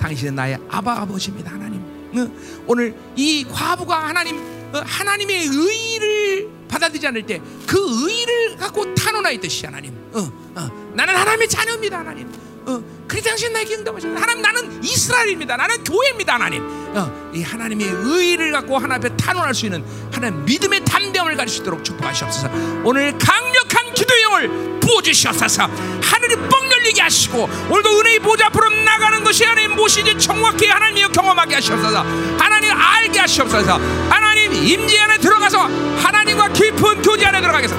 당신은 나의 아바 아버지입니다, 하나님. 응? 오늘 이 과부가 하나님 어, 하나님의 의를 받아들이지 않을 때 그 의를 갖고 탄원하였듯이 하나님. 어, 어, 나는 하나님의 자녀입니다, 하나님. 어, 그리 당신 나에게 응답하십니다. 하나님 나는 이스라엘입니다. 나는 교회입니다, 하나님. 어, 이 하나님의 의를 갖고 하나님 앞에 탄원할 수 있는 하나님 믿음의 담대함을 있도록 축복하시옵소서. 오늘 강력한 기도의 영을 부어주시옵소서. 하늘이 뻥 열리게 하시고 오늘도 은혜의 보좌 앞으로 나가는 것이 하나님 무엇인지 정확히 하나님이 경험하게 하시옵소서. 하나님 알게 하시옵소서. 하나님 임재 안에 들어가서 하나님과 깊은 교제 안에 들어가겠소.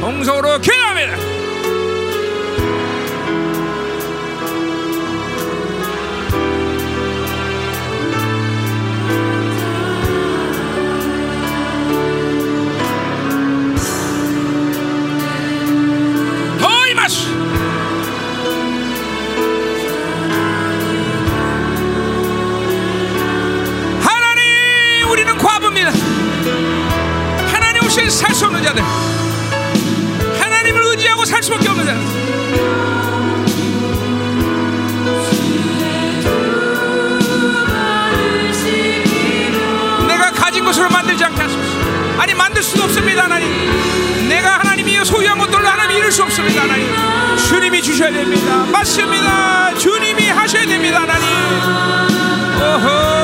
동성으로 기도합니다. 살 수 없는 자들. 하나님을 의지하고 살 수밖에 없는 자들. 내가 가진 것으로 만들지 않게 하소서. 아니 만들 수도 없습니다 하나님. 내가 하나님이 소유한 것들로 하나님 이룰 수 없습니다 하나님. 주님이 주셔야 됩니다. 맞습니다. 주님이 하셔야 됩니다 하나님. 오호.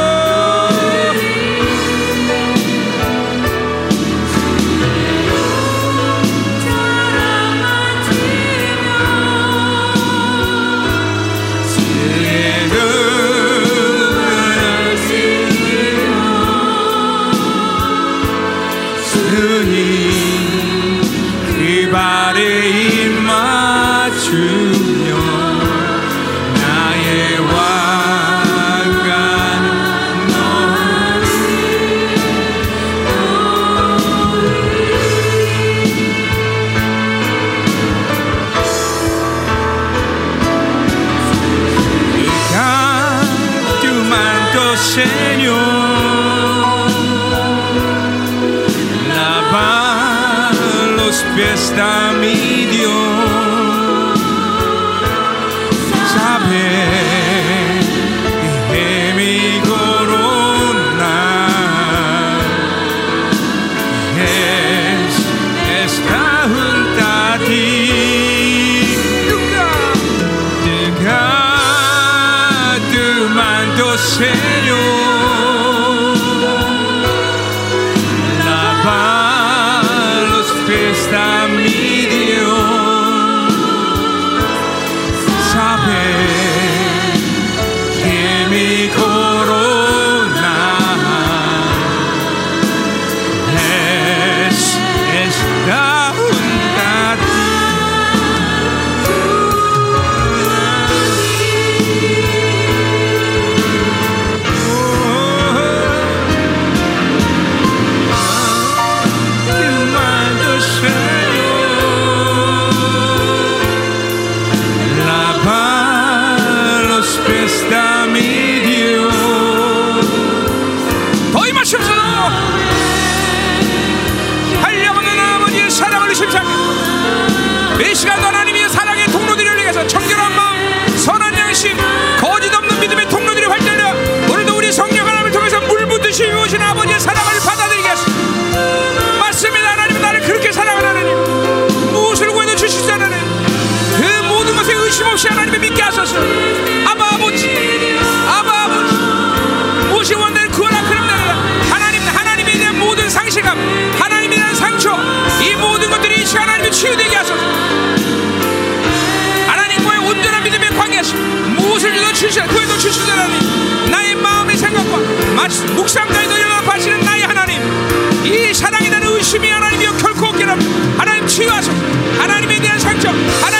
주시는 하나님 나의 마음의 생각과 묵상까지도 연합하시는 나의 하나님 이 사랑이라는 의심이 하나님이여 결코 없기는 하나님 치유하소서. 하나님에 대한 상처 하나님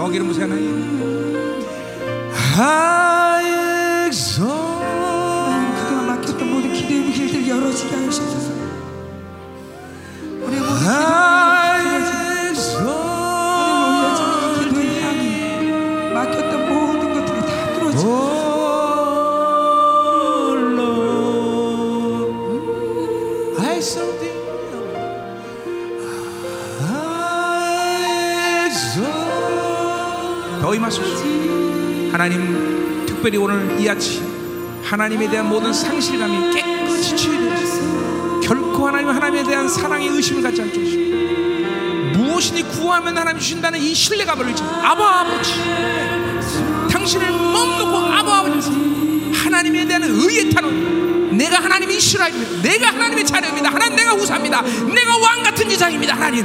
더 기름 부세요 하나님 그동안 막혔던 모든 기대의 길들 열어주게 하옵소서. 우리의 모든 하나님 특별히 오늘 이 아침 하나님에 대한 모든 상실감이 깨끗이 치유되어서 결코 하나님 하나님에 대한 사랑의 의심을 갖지 않게 하시고 무엇이니 구하면 하나님 주신다는 이 신뢰감을 의지 아바 아버지. 당신을 멈 놓고 아바 아버지. 하나님에 대한 의의 탄원. 내가 하나님의 이스라엘입니다. 내가 하나님의 자녀입니다. 하나님 내가 후사입니다. 내가 왕 같은 이상입니다. 하나님.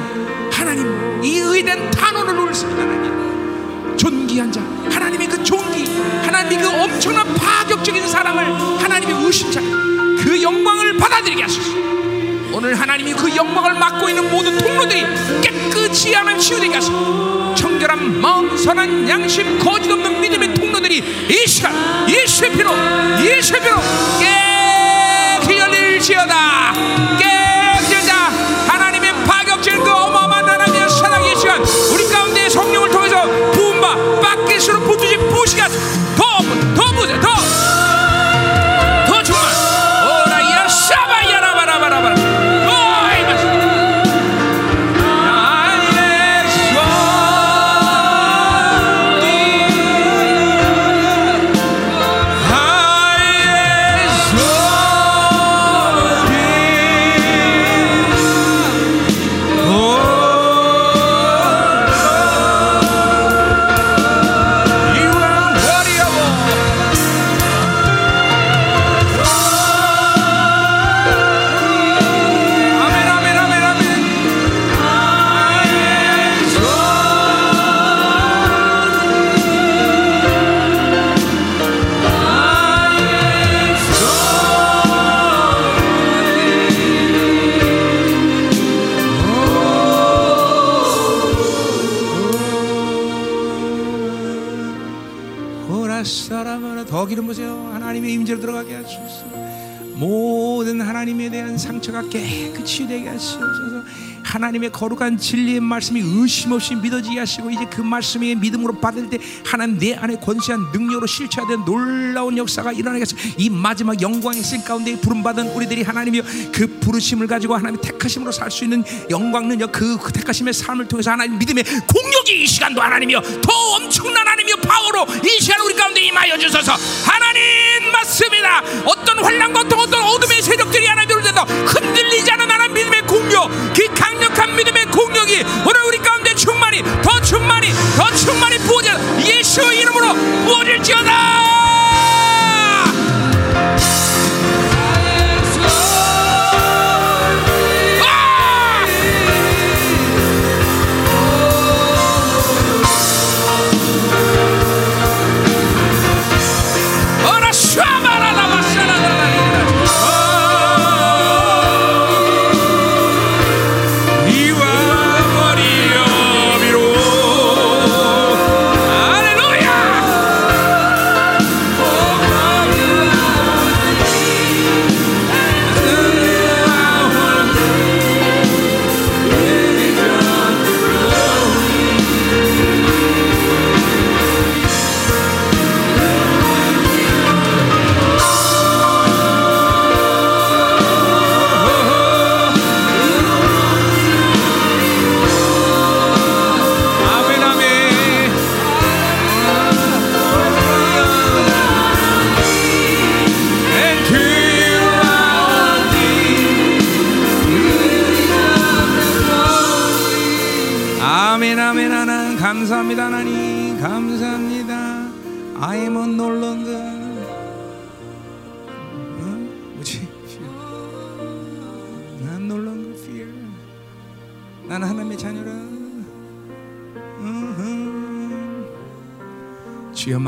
하나님 이 의에 대한 탄원을 올습니다 하나님 존귀한 자 하나님의 그 존귀 하나님의 그 엄청난 파격적인 사랑을 하나님의 의심자 그 영광을 받아들이게 하소서. 오늘 하나님이 그 영광을 맡고 있는 모든 통로들이 깨끗이 하나님 치유되게 하소서. 청결한 마음 선한 양심 거짓 없는 믿음의 통로들이 이 시간 예수의 피로 예수의 피로 깨끗이 열릴지어다. 깨 부음 하나님의 거룩한 진리의 말씀이 의심 없이 믿어지게 하시고 이제 그 말씀이 믿음으로 받을 때 하나님 내 안에 권세한 능력으로 실체화된 놀라운 역사가 하시고 이 마지막 영광의 쓴 가운데 부름받은 우리들이 하나님이여 그 부르심을 가지고 하나님의 택하심으로 살 수 있는 영광 능력 그, 그 택하심의 삶을 통해서 하나님 믿음의 공력이 이 시간도 하나님이여 더 엄청난 하나님이여 파워로 이 시간 우리 가운데 임하여 주소서. 하나님 맞습니다. 어떤 환란과 어떤 어둠의 세력들이 하나님 된다 흔들리지 않은 하나님 믿음의 공력 그 강력한 믿음의 공력이 오늘 우리 가운데 충만히 더 충만히 더 충만히 부어져. 예수의 이름으로 부어질지어다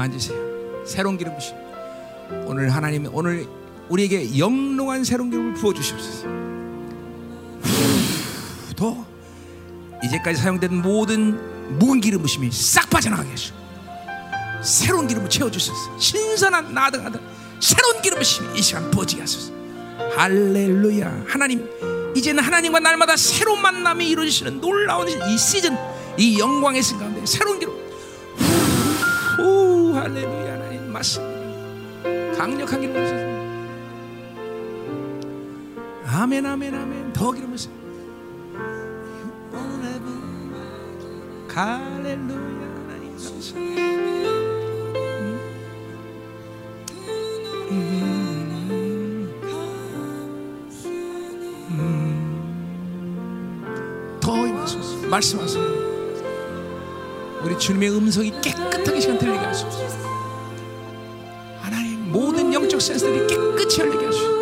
만지세요. 새로운 기름 부심 오늘 하나님 오늘 우리에게 영롱한 새로운 기름을 부어 주시옵소서 후, 더 이제까지 사용된 모든 묵은 기름 부심이 싹 빠져나가게 하시고 새로운 기름을 채워 주소서 신선한 나등하등 새로운 기름 부심이 이 시간 부어지게 하소서. 할렐루야. 하나님 이제는 하나님과 날마다 새로운 만남이 이루어지시는 놀라운 이 시즌 이 영광의 순 가운데 새로운 기름 오 할렐루야 하나님. 맞습니다. 강력한 기름 부으세요 아멘 아멘 아멘. 더 기름 부으세요 할렐루야 하나님. 감사합니다. 음, 음, 음, 말씀하세요. 우리 주님의 음성이 깨끗하게 시간 들리게 하소서. 하나님 모든 영적 센스들이 깨끗이 열리게 하소서.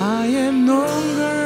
I am no longer